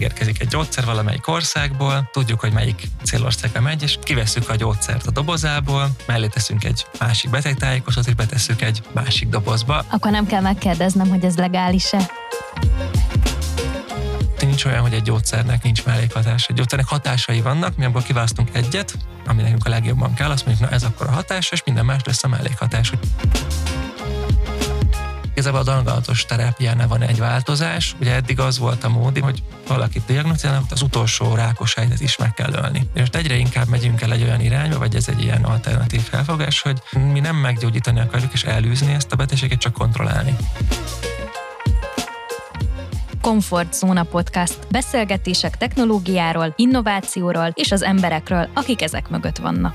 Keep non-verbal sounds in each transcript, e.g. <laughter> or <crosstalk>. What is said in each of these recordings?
megérkezik egy gyógyszer valamelyik országból, tudjuk, hogy melyik célországba megy, és kivesszük a gyógyszert a dobozából, mellé teszünk egy másik betegtájékozót, és betesszük egy másik dobozba. Akkor nem kell megkérdeznem, hogy ez legális-e nincs olyan, hogy egy gyógyszernek nincs mellékhatása. Egy gyógyszernek hatásai vannak, mi abból kiválasztunk egyet, ami nekünk a legjobban kell, azt mondjuk, na ez akkor a hatás, és minden más lesz a mellékhatás. Igazából a dangalatos terápiánál van egy változás. Ugye eddig az volt a mód, hogy valakit diagnosztizálnak, az utolsó rákos helyzet is meg kell ölni. És egyre inkább megyünk el egy olyan irányba, vagy ez egy ilyen alternatív felfogás, hogy mi nem meggyógyítani akarjuk és elűzni ezt a betegséget, csak kontrollálni. Comfort Zóna Podcast. Beszélgetések technológiáról, innovációról és az emberekről, akik ezek mögött vannak.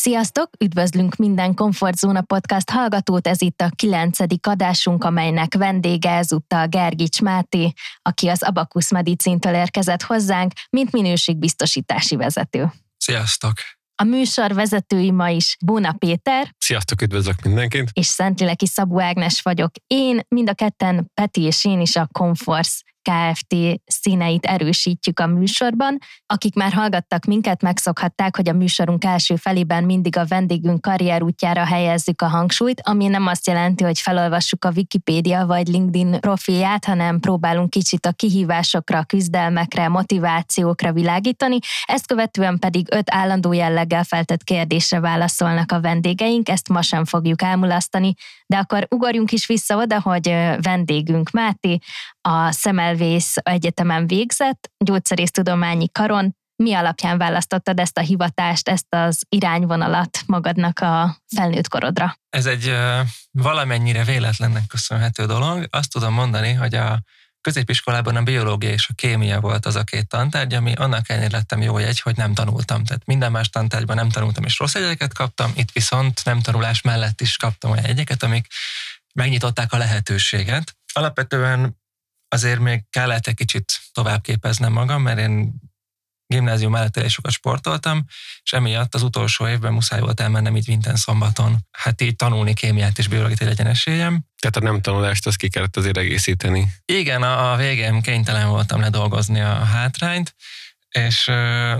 Sziasztok! Üdvözlünk minden Komfortzóna Podcast hallgatót, ez itt a kilencedik adásunk, amelynek vendége ezúttal Gergics Máté, aki az Abakusz Medicintől érkezett hozzánk, mint minőségbiztosítási vezető. Sziasztok! A műsor vezetői ma is Bóna Péter. Sziasztok, üdvözlök mindenkit. És Szentléleki Szabó Ágnes vagyok. Én, mind a ketten, Peti és én is a Comforce Kft. színeit erősítjük a műsorban. Akik már hallgattak minket, megszokhatták, hogy a műsorunk első felében mindig a vendégünk karrierútjára helyezzük a hangsúlyt, ami nem azt jelenti, hogy felolvassuk a Wikipédia vagy LinkedIn profilját, hanem próbálunk kicsit a kihívásokra, küzdelmekre, motivációkra világítani. Ezt követően pedig öt állandó jelleggel feltett kérdésre válaszolnak a vendégeink, ezt ma sem fogjuk elmulasztani, de akkor ugorjunk is vissza oda, hogy vendégünk Máté, a Szemelvész Egyetemen végzett, gyógyszerésztudományi karon. Mi alapján választottad ezt a hivatást, ezt az irányvonalat magadnak a felnőtt korodra? Ez egy valamennyire véletlennek köszönhető dolog. Azt tudom mondani, hogy a középiskolában a biológia és a kémia volt az a két tantárgy, ami annak ellenére lettem jó jegy, hogy nem tanultam. Tehát minden más tantárgyban nem tanultam, és rossz jegyeket kaptam, itt viszont nem tanulás mellett is kaptam olyan jegyeket, amik megnyitották a lehetőséget. Alapvetően azért még kellett egy kicsit tovább képeznem magam, mert én gimnázium mellett elég sokat sportoltam, és emiatt az utolsó évben muszáj volt elmennem így minden szombaton. Hát így tanulni kémiát és biológiát, hogy legyen esélyem. Tehát a nem tanulást, azt ki kellett azért egészíteni. Igen, a, a végén kénytelen voltam ledolgozni a hátrányt, és uh,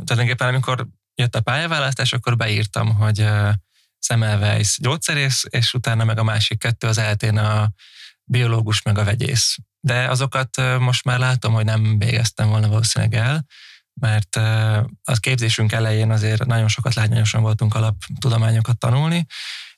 tulajdonképpen amikor jött a pályaválasztás, akkor beírtam, hogy uh, Semmelweis gyógyszerész, és utána meg a másik kettő az eltén a biológus meg a vegyész de azokat most már látom, hogy nem végeztem volna valószínűleg el, mert a képzésünk elején azért nagyon sokat látványosan voltunk alaptudományokat tanulni,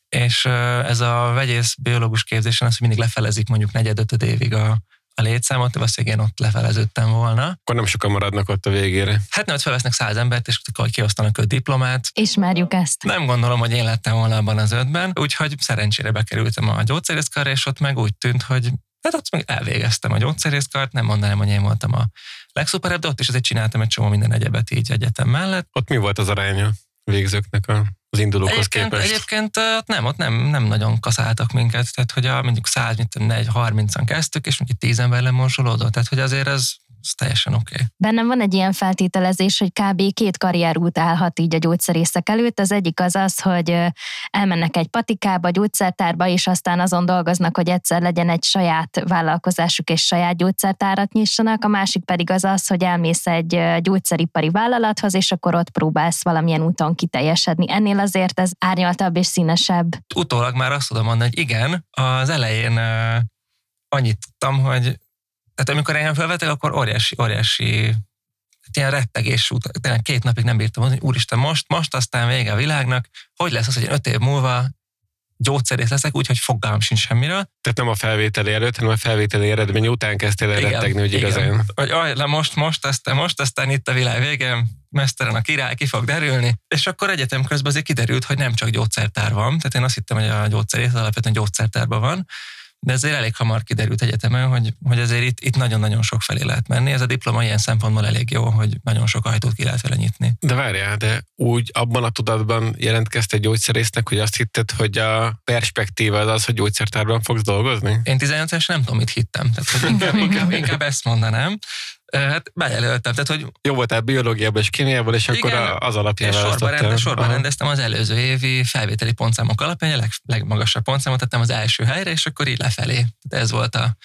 és ez a vegyész biológus képzésen az, hogy mindig lefelezik mondjuk negyed évig a, a létszámot, valószínűleg én ott lefeleződtem volna. Akkor nem sokan maradnak ott a végére. Hát nem, ott felvesznek száz embert, és akkor kiosztanak a diplomát. Ismerjük ezt. Nem gondolom, hogy én lettem volna abban az ötben, úgyhogy szerencsére bekerültem a gyógyszerészkarra, és ott meg úgy tűnt, hogy Hát ott meg elvégeztem a gyógyszerészkart, nem mondanám, hogy én voltam a legszuperebb, de ott is azért csináltam egy csomó minden egyebet így egyetem mellett. Ott mi volt az aránya végzőknek a az indulókhoz egyébként, képest? Egyébként nem, ott nem, nem nagyon kaszáltak minket, tehát hogy a, mondjuk 130-an kezdtük, és mondjuk 10 ember lemonsolódott, tehát hogy azért ez ez teljesen oké. Okay. Bennem van egy ilyen feltételezés, hogy kb. két karrierút állhat így a gyógyszerészek előtt. Az egyik az az, hogy elmennek egy patikába, gyógyszertárba, és aztán azon dolgoznak, hogy egyszer legyen egy saját vállalkozásuk és saját gyógyszertárat nyissanak. A másik pedig az az, hogy elmész egy gyógyszeripari vállalathoz, és akkor ott próbálsz valamilyen úton kiteljesedni. Ennél azért ez árnyaltabb és színesebb. Utólag már azt tudom mondani, hogy igen, az elején annyit tudtam, hogy tehát amikor engem felvettek, akkor óriási, óriási hát ilyen rettegés, tényleg két napig nem bírtam mondani, úristen, most, most aztán vége a világnak, hogy lesz az, hogy én öt év múlva gyógyszerész leszek, úgyhogy fogalmam sincs semmiről. Tehát nem a felvételi előtt, hanem a felvételi eredmény után kezdtél el rettegni, hogy igazán. Hogy aj, le most, most, aztán, most, aztán itt a világ végén, mesztelen a király, ki fog derülni. És akkor egyetem közben azért kiderült, hogy nem csak gyógyszertár van, tehát én azt hittem, hogy a gyógyszerész alapvetően gyógyszertárban van, de ezért elég hamar kiderült egyetemen, hogy, hogy azért itt, itt nagyon-nagyon sok felé lehet menni. Ez a diploma ilyen szempontból elég jó, hogy nagyon sok ajtót ki lehet vele nyitni. De várjál, de úgy abban a tudatban jelentkezte egy gyógyszerésznek, hogy azt hitted, hogy a perspektíva az az, hogy gyógyszertárban fogsz dolgozni? Én 18 es nem tudom, mit hittem. Tehát, inkább, <laughs> inkább, inkább ezt mondanám. Hát bejelöltem, tehát hogy... Jó voltál biológiában és kémiában, és igen, akkor az alapján sorban, rende, sorban rendeztem az előző évi felvételi pontszámok alapján, a leg, legmagasabb pontszámot tettem az első helyre, és akkor így lefelé. Tehát ez volt a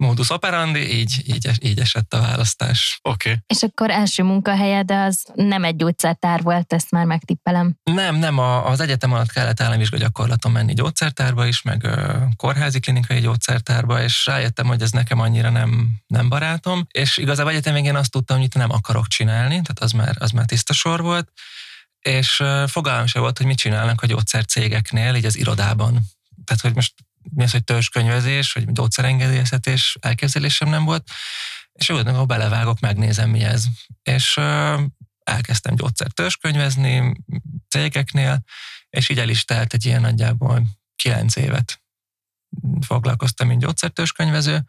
modus operandi, így, így, így esett a választás. Oké. Okay. És akkor első munkahelyed az nem egy gyógyszertár volt, ezt már megtippelem. Nem, nem, a, az egyetem alatt kellett államvizsga gyakorlaton menni gyógyszertárba is, meg uh, kórházi klinikai gyógyszertárba, és rájöttem, hogy ez nekem annyira nem, nem barátom, és igazából egyetem végén azt tudtam, hogy itt nem akarok csinálni, tehát az már, az már tiszta sor volt, és fogalmam sem volt, hogy mit csinálnak a gyógyszercégeknél, így az irodában. Tehát, hogy most mi az, hogy törzskönyvezés, vagy gyógyszerengedélyeztetés elképzelésem nem volt, és úgy ha belevágok, megnézem, mi ez. És elkezdtem gyógyszer törzskönyvezni cégeknél, és így el is telt egy ilyen nagyjából kilenc évet foglalkoztam, mint gyógyszertörzskönyvező.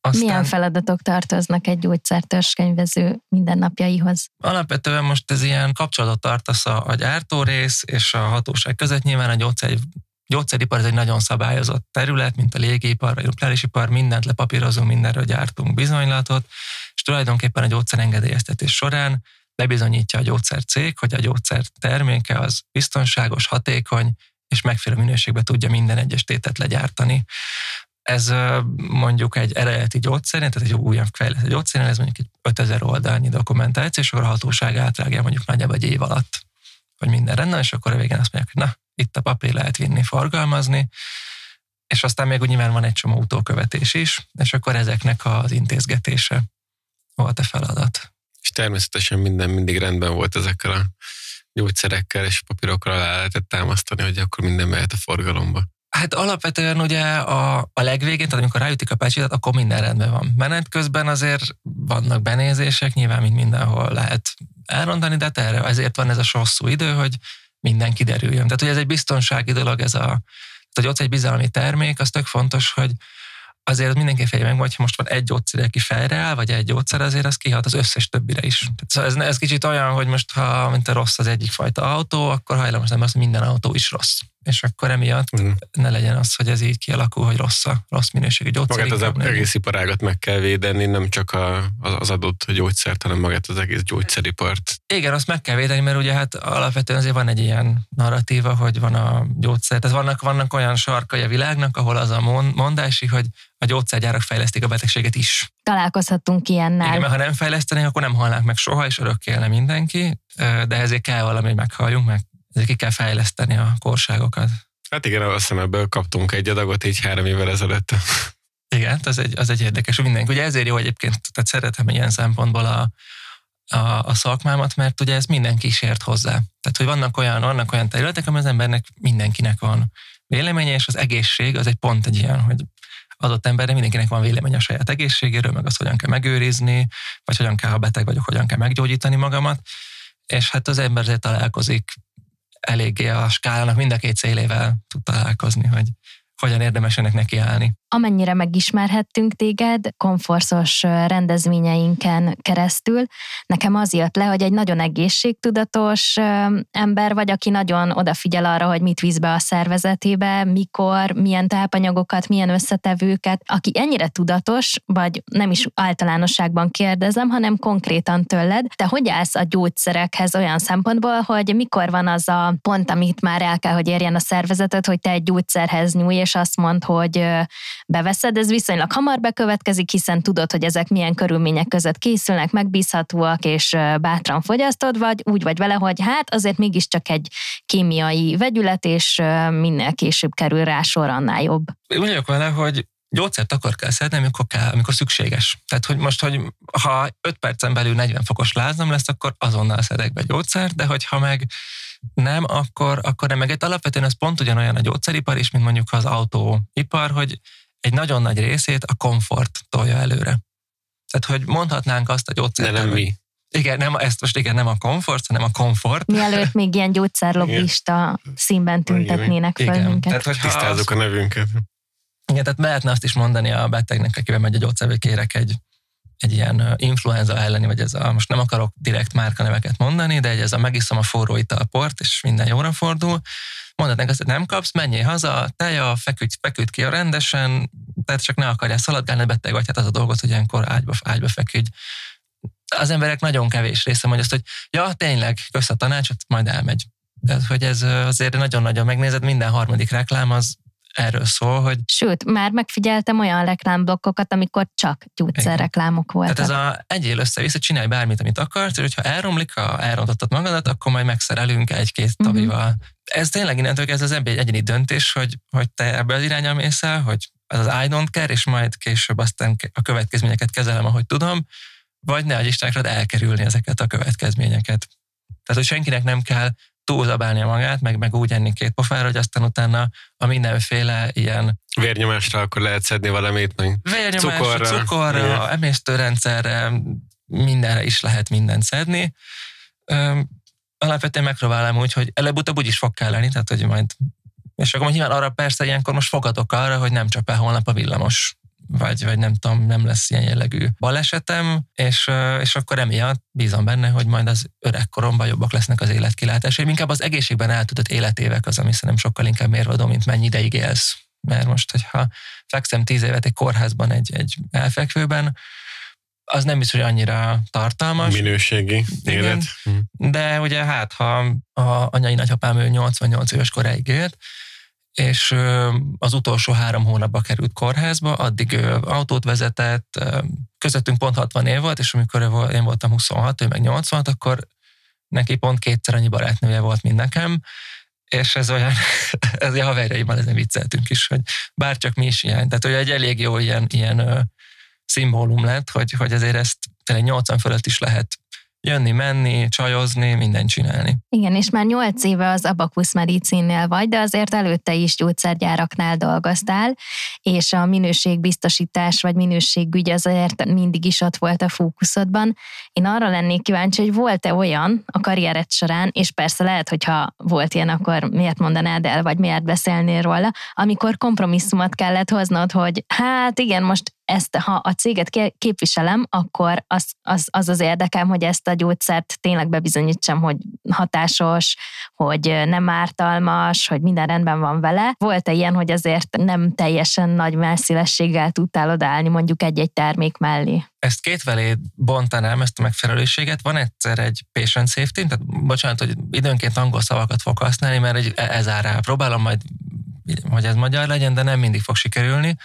Aztán, Milyen feladatok tartoznak egy gyógyszertörzskönyvező mindennapjaihoz? Alapvetően most ez ilyen kapcsolatot tartasz a, a gyártórész és a hatóság között. Nyilván a gyógyszer gyógyszeripar ez egy nagyon szabályozott terület, mint a légipar, vagy nukleáris ipar, mindent lepapírozunk, mindenről gyártunk bizonylatot, és tulajdonképpen a gyógyszerengedélyeztetés során bebizonyítja a gyógyszercég, hogy a gyógyszer terméke az biztonságos, hatékony, és megfelelő minőségben tudja minden egyes tétet legyártani. Ez mondjuk egy eredeti gyógyszer, tehát egy újabb fejlesztett gyógyszer, ez mondjuk egy 5000 oldalnyi dokumentáció, és akkor a hatóság átrágja mondjuk nagyjából egy év alatt, hogy minden rendben, és akkor a végén azt mondják, hogy na, itt a papír lehet vinni, forgalmazni, és aztán még úgy nyilván van egy csomó utókövetés is, és akkor ezeknek az intézgetése volt a feladat. És természetesen minden mindig rendben volt ezekkel a gyógyszerekkel és papírokkal le lehetett támasztani, hogy akkor minden mehet a forgalomba. Hát alapvetően ugye a, a legvégén, tehát amikor ráütik a pecsétet, akkor minden rendben van. Menet közben azért vannak benézések, nyilván mint mindenhol lehet elrondani, de hát erre ezért van ez a hosszú idő, hogy minden kiderüljön. Tehát, hogy ez egy biztonsági dolog, ez a, tehát, hogy ott egy bizalmi termék, az tök fontos, hogy azért mindenki fejében meg, hogyha most van egy gyógyszer, aki fejre áll, vagy egy gyógyszer, azért az kihat az összes többire is. Tehát szóval ez, ez kicsit olyan, hogy most ha mint a rossz az egyik fajta autó, akkor hajlamos nem az, hogy minden autó is rossz. És akkor emiatt mm. ne legyen az, hogy ez így kialakul, hogy rossz a rossz minőségű gyógyszer. Magát az egész iparágat meg kell védeni, nem csak a, az adott gyógyszert, hanem magát az egész gyógyszeripart. Igen, azt meg kell védeni, mert ugye hát alapvetően azért van egy ilyen narratíva, hogy van a gyógyszer. Tehát vannak, vannak olyan sarkai a világnak, ahol az a mondási, hogy a gyógyszergyárak fejlesztik a betegséget is. Találkozhattunk ilyennel. Igen, mert ha nem fejlesztenék, akkor nem halnák meg soha, és örökké élne mindenki, de ezért kell valami, hogy meghalljunk, meg ki kell fejleszteni a korságokat. Hát igen, azt hiszem ebből kaptunk egy adagot így három évvel ezelőtt. <laughs> Igen, az egy, az egy érdekes mindenki. Ugye ezért jó egyébként, tehát szeretem ilyen szempontból a, a, a szakmámat, mert ugye ez mindenki ért hozzá. Tehát, hogy vannak olyan, vannak olyan területek, ami az embernek mindenkinek van véleménye, és az egészség az egy pont egy ilyen, hogy adott emberre mindenkinek van vélemény a saját egészségéről, meg azt hogyan kell megőrizni, vagy hogyan kell, ha beteg vagyok, hogyan kell meggyógyítani magamat. És hát az ember azért találkozik eléggé a skálának mind a két szélével tud találkozni, hogy hogyan érdemes ennek nekiállni. Amennyire megismerhettünk téged konforszos rendezvényeinken keresztül, nekem az jött le, hogy egy nagyon egészségtudatos ember vagy, aki nagyon odafigyel arra, hogy mit visz be a szervezetébe, mikor, milyen tápanyagokat, milyen összetevőket, aki ennyire tudatos, vagy nem is általánosságban kérdezem, hanem konkrétan tőled, te hogy állsz a gyógyszerekhez olyan szempontból, hogy mikor van az a pont, amit már el kell, hogy érjen a szervezetet, hogy te egy gyógyszerhez nyújj, és azt mond, hogy beveszed, ez viszonylag hamar bekövetkezik, hiszen tudod, hogy ezek milyen körülmények között készülnek, megbízhatóak, és bátran fogyasztod, vagy úgy vagy vele, hogy hát azért mégiscsak egy kémiai vegyület, és minél később kerül rá sor, annál jobb. Úgy vagyok vele, hogy gyógyszert akkor kell szedni, amikor, kell, amikor szükséges. Tehát, hogy most, hogy ha 5 percen belül 40 fokos lázam lesz, akkor azonnal szedek be gyógyszert, de hogyha meg nem, akkor, akkor nem. Meg egy alapvetően ez pont ugyanolyan a gyógyszeripar is, mint mondjuk az autóipar, hogy egy nagyon nagy részét a komfort tolja előre. Tehát, hogy mondhatnánk azt a gyógyszert. De nem mi. Igen, nem, ezt most igen, nem a komfort, hanem a komfort. Mielőtt még ilyen gyógyszerlobbista színben tüntetnének fel minket. Tehát, hogy tisztázzuk a nevünket. Igen, tehát lehetne azt is mondani a betegnek, akivel megy a gyógyszer, hogy kérek egy egy ilyen influenza elleni, vagy ez a, most nem akarok direkt márkaneveket mondani, de egy ez a megiszom a forró italport, és minden jóra fordul, mondhatnánk azt, hogy nem kapsz, menjél haza, teja, feküdj, feküdj ki a rendesen, tehát csak ne akarjál szaladgálni, beteg vagy, hát az a dolgot, hogy ilyenkor ágyba, ágyba feküdj. az emberek nagyon kevés része mondja azt, hogy ja, tényleg, kösz a tanácsot, majd elmegy. De hogy ez azért nagyon-nagyon megnézed, minden harmadik reklám az erről szól, hogy... Sőt, már megfigyeltem olyan reklámblokkokat, amikor csak gyógyszerreklámok voltak. Tehát ez a egyél össze-vissza, csinálj bármit, amit akarsz, és hogyha elromlik, ha elrontottad magadat, akkor majd megszerelünk egy-két mhm. tavival. Uh-huh. Ez tényleg innentől ez az egy egyéni döntés, hogy, hogy te ebbe az irányba mész el, hogy az az I don't care, és majd később aztán a következményeket kezelem, ahogy tudom, vagy ne adj Istenekre elkerülni ezeket a következményeket. Tehát, hogy senkinek nem kell túlzabálnia magát, meg, meg úgy enni két pofára, hogy aztán utána a mindenféle ilyen... Vérnyomásra akkor lehet szedni valamit, meg Vérnyomásra, cukorra, cukorra emésztőrendszerre, mindenre is lehet mindent szedni. Üm, alapvetően megpróbálom úgy, hogy előbb-utóbb úgy is fog kelleni, tehát hogy majd és akkor nyilván arra persze ilyenkor most fogadok arra, hogy nem csak holnap a villamos vagy, vagy nem tudom, nem lesz ilyen jellegű balesetem, és, és akkor emiatt bízom benne, hogy majd az öregkoromban jobbak lesznek az életkilátásai. Inkább az egészségben eltudott életévek az, ami szerintem sokkal inkább mérvadó, mint mennyi ideig élsz. Mert most, hogyha fekszem tíz évet egy kórházban, egy, egy elfekvőben, az nem biztos, hogy annyira tartalmas. Minőségi Igen, élet. De ugye hát, ha a anyai nagyapám ő 88 éves koráig élt, és az utolsó három hónapban került kórházba, addig autót vezetett, közöttünk pont 60 év volt, és amikor én voltam 26, ő meg 86, akkor neki pont kétszer annyi barátnője volt, mint nekem, és ez olyan, <laughs> ez a haverjaimmal ezen vicceltünk is, hogy bárcsak mi is ilyen, tehát hogy egy elég jó ilyen, ilyen szimbólum lett, hogy, hogy ezért ezt tényleg 80 fölött is lehet jönni, menni, csajozni, mindent csinálni. Igen, és már nyolc éve az Abakusz medicinnél vagy, de azért előtte is gyógyszergyáraknál dolgoztál, és a minőségbiztosítás vagy minőségügy azért mindig is ott volt a fókuszodban. Én arra lennék kíváncsi, hogy volt-e olyan a karriered során, és persze lehet, hogyha volt ilyen, akkor miért mondanád el, vagy miért beszélnél róla, amikor kompromisszumot kellett hoznod, hogy hát igen, most ezt, ha a céget képviselem, akkor az az, az, az érdekem, hogy ezt a gyógyszert tényleg bebizonyítsam, hogy hatásos, hogy nem ártalmas, hogy minden rendben van vele. Volt-e ilyen, hogy azért nem teljesen nagy messzélességgel tudtál odállni mondjuk egy-egy termék mellé? Ezt két felé bontanám, ezt a megfelelőséget. Van egyszer egy patient safety, tehát bocsánat, hogy időnként angol szavakat fog használni, mert egy, ez ára próbálom majd, hogy ez magyar legyen, de nem mindig fog sikerülni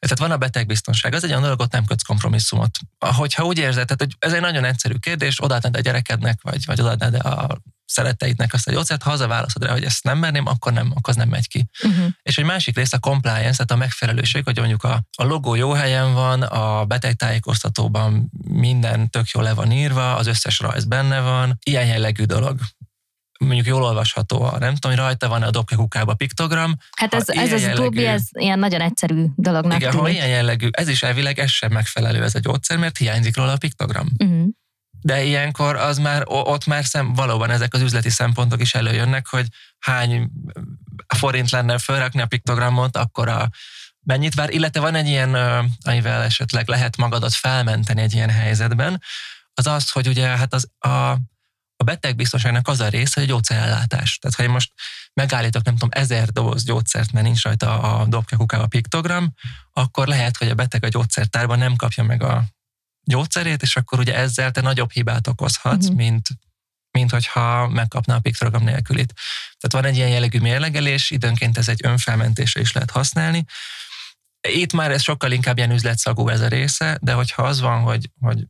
tehát van a betegbiztonság, az egy olyan dolog, ott nem kötsz kompromisszumot. Hogyha úgy érzed, tehát, hogy ez egy nagyon egyszerű kérdés, odaadnád a gyerekednek, vagy, vagy odaadnád a szeretteidnek azt a gyógyszert, ha válaszod rá, hogy ezt nem merném, akkor nem, akkor az nem megy ki. Uh-huh. És egy másik rész a compliance, tehát a megfelelőség, hogy mondjuk a, a logó jó helyen van, a betegtájékoztatóban minden tök jól le van írva, az összes rajz benne van, ilyen jellegű dolog mondjuk jól olvasható, a, nem tudom, hogy rajta van a dobja kukába piktogram. Hát ez, ez az jellegű, utóbbi, ez ilyen nagyon egyszerű dolognak Igen, tűnik. ha ilyen jellegű, ez is elvileg, ez sem megfelelő ez a gyógyszer, mert hiányzik róla a piktogram. Uh-huh. De ilyenkor az már, ott már szem, valóban ezek az üzleti szempontok is előjönnek, hogy hány forint lenne felrakni a piktogramot, akkor a mennyit vár, illetve van egy ilyen, amivel esetleg lehet magadat felmenteni egy ilyen helyzetben, az az, hogy ugye hát az a a betegbiztonságnak az a része, hogy a gyógyszerellátás. Tehát ha én most megállítok, nem tudom, ezer doboz gyógyszert, mert nincs rajta a dobja a piktogram, akkor lehet, hogy a beteg a gyógyszertárban nem kapja meg a gyógyszerét, és akkor ugye ezzel te nagyobb hibát okozhatsz, uh-huh. mint, mint hogyha megkapná a piktogram nélkülit. Tehát van egy ilyen jellegű mérlegelés, időnként ez egy önfelmentésre is lehet használni. Itt már ez sokkal inkább ilyen üzletszagú ez a része, de hogyha az van, hogy, hogy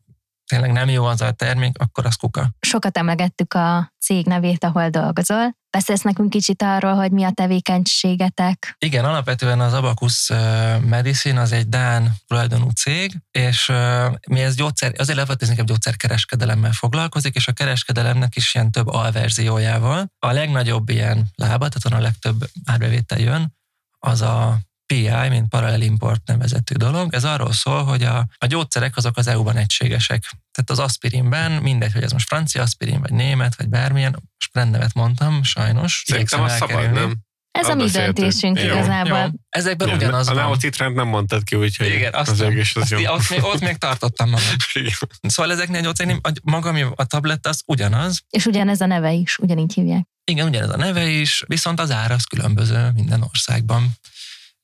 tényleg nem jó az a termék, akkor az kuka. Sokat emlegettük a cég nevét, ahol dolgozol. Beszélsz nekünk kicsit arról, hogy mi a tevékenységetek? Igen, alapvetően az Abacus Medicine az egy Dán tulajdonú cég, és mi ez gyógyszer, azért levetően inkább gyógyszerkereskedelemmel foglalkozik, és a kereskedelemnek is ilyen több alverziójával. A legnagyobb ilyen lába, tehát a legtöbb árbevétel jön, az a PI, mint Parallel Import nevezetű dolog. Ez arról szól, hogy a, a gyógyszerek azok az EU-ban egységesek. Tehát az aspirinben, mindegy, hogy ez most francia aspirin, vagy német, vagy bármilyen, most rendnevet mondtam, sajnos. Szerintem az szabad, nem? Ez a mi döntésünk jó. igazából. Jó. Ezekben Igen, ugyanaz a van. A citrend nem mondtad ki, úgyhogy Igen, azt az, az, az jó. Ott, még, ott még tartottam magam. <laughs> Szóval ezeknél a gyógyszernél maga, a tabletta az ugyanaz. És ugyanez a neve is, ugyanígy hívják. Igen, ugyanez a neve is, viszont az ára az különböző minden országban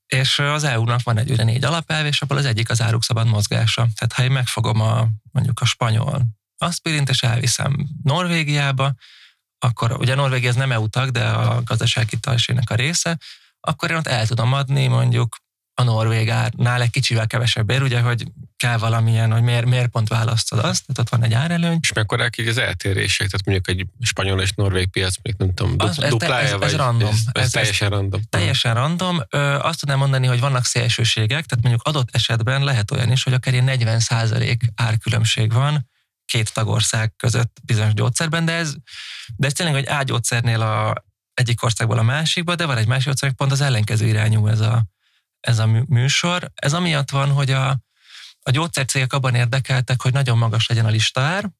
és az EU-nak van egy ugye négy alapelv, és abból az egyik az áruk szabad mozgása. Tehát ha én megfogom a, mondjuk a spanyol aspirint, és elviszem Norvégiába, akkor ugye Norvégia ez nem EU de a gazdasági a része, akkor én ott el tudom adni mondjuk a norvég árnál egy kicsivel kevesebb ér, ugye, hogy kell valamilyen, hogy miért, miért pont választod azt, tehát ott van egy árelőny. És mekkorák így az eltérések, tehát mondjuk egy spanyol és norvég piac, még nem tudom, Az- ez- duplája, ez- ez vagy random. Ez, ez, Ez- teljesen random. Teljesen random. Ö, azt tudnám mondani, hogy vannak szélsőségek, tehát mondjuk adott esetben lehet olyan is, hogy akár ilyen 40% árkülönbség van két tagország között bizonyos gyógyszerben, de ez, de ez tényleg, hogy A gyógyszernél a egyik országból a másikba, de van egy másik ország, pont az ellenkező irányú ez a, ez a mű- műsor. Ez amiatt van, hogy a, a gyógyszercégek abban érdekeltek, hogy nagyon magas legyen a listár,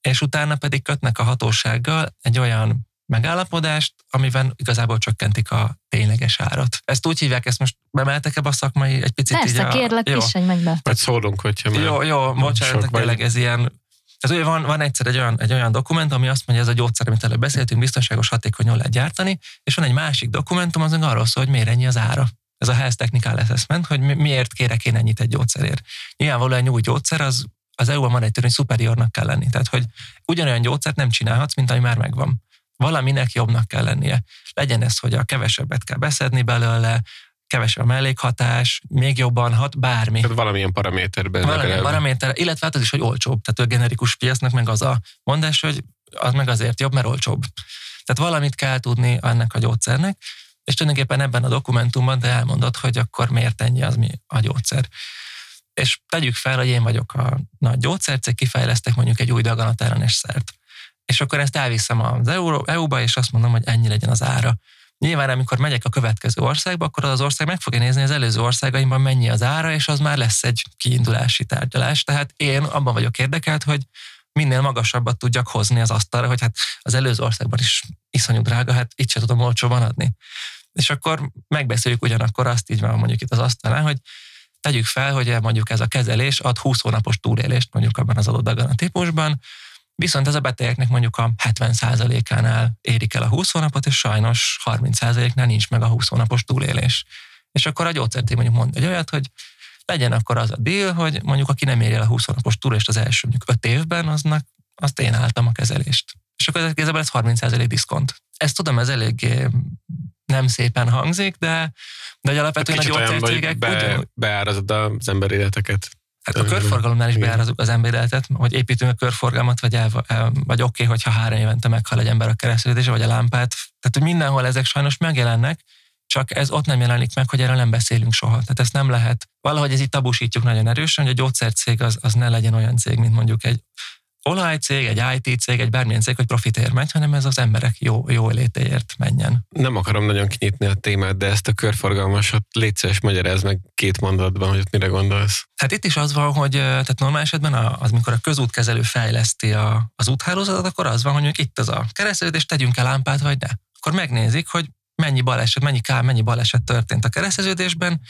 és utána pedig kötnek a hatósággal egy olyan megállapodást, amiben igazából csökkentik a tényleges árat. Ezt úgy hívják, ezt most bemeltek ebbe a szakmai egy picit így Persze, a... kérlek, jó. pissenj meg be. Vagy szólunk, hogyha már Jó, jó, bocsánat, tényleg ez ilyen... Ez ugye van, van egyszer egy olyan, egy olyan dokumentum, ami azt mondja, ez a gyógyszer, amit előbb beszéltünk, biztonságos, hatékony, jól lehet gyártani, és van egy másik dokumentum, az arról szól, hogy miért ennyi az ára. Ez a Health Technical Assessment, hogy mi- miért kérek én ennyit egy gyógyszerért. Nyilvánvalóan egy új gyógyszer, az, az EU-ban van egy törvény, hogy superiornak kell lenni. Tehát, hogy ugyanolyan gyógyszert nem csinálhatsz, mint ami már megvan. Valaminek jobbnak kell lennie. Legyen ez, hogy a kevesebbet kell beszedni belőle, kevesebb a mellékhatás, még jobban hat, bármi. Tehát valamilyen paraméterben. Valamilyen paraméter, illetve hát az is, hogy olcsóbb. Tehát a generikus piacnak meg az a mondás, hogy az meg azért jobb, mert olcsóbb. Tehát valamit kell tudni ennek a gyógyszernek, és tulajdonképpen ebben a dokumentumban te elmondod, hogy akkor miért ennyi az mi a gyógyszer. És tegyük fel, hogy én vagyok a nagy gyógyszercég, kifejlesztek mondjuk egy új daganatáranes szert. És akkor ezt elviszem az EU- EU-ba, és azt mondom, hogy ennyi legyen az ára. Nyilván, amikor megyek a következő országba, akkor az ország meg fogja nézni az előző országaimban mennyi az ára, és az már lesz egy kiindulási tárgyalás. Tehát én abban vagyok érdekelt, hogy minél magasabbat tudjak hozni az asztalra, hogy hát az előző országban is iszonyú drága, hát itt se tudom olcsóban adni. És akkor megbeszéljük ugyanakkor azt így van mondjuk itt az asztalán, hogy tegyük fel, hogy mondjuk ez a kezelés ad 20 hónapos túlélést mondjuk abban az adott dagana típusban, viszont ez a betegeknek mondjuk a 70%-ánál érik el a 20 hónapot, és sajnos 30%-nál nincs meg a 20 hónapos túlélés. És akkor a gyógyszerték mondjuk mond egy olyat, hogy legyen akkor az a deal, hogy mondjuk aki nem éri el a 20 hónapos túlélést az első mondjuk 5 évben, aznak azt én álltam a kezelést. És akkor ez ez 30% diszkont. Ezt tudom, ez eléggé nem szépen hangzik, de, de hogy alapvetően a gyógyszercégek be, ugyanúgy, beárazod az ember életeket. Hát a körforgalomnál is beárazunk az embereletet, hogy építünk a körforgalmat, vagy, el, vagy oké, okay, hogyha három évente meghal egy ember a keresztülődése, vagy a lámpát. Tehát, hogy mindenhol ezek sajnos megjelennek, csak ez ott nem jelenik meg, hogy erről nem beszélünk soha. Tehát ezt nem lehet. Valahogy ez itt tabusítjuk nagyon erősen, hogy a gyógyszercég az, az ne legyen olyan cég, mint mondjuk egy olajcég, egy IT cég, egy bármilyen cég, hogy profitért megy, hanem ez az emberek jó, jó létéért menjen. Nem akarom nagyon kinyitni a témát, de ezt a körforgalmasat légy szíves, magyarázd meg két mondatban, hogy ott mire gondolsz. Hát itt is az van, hogy tehát normál esetben az, mikor a közútkezelő fejleszti a, az úthálózatot, akkor az van, hogy itt az a kereszteződés, tegyünk el lámpát, vagy ne. Akkor megnézik, hogy mennyi baleset, mennyi kár, mennyi baleset történt a kereszteződésben,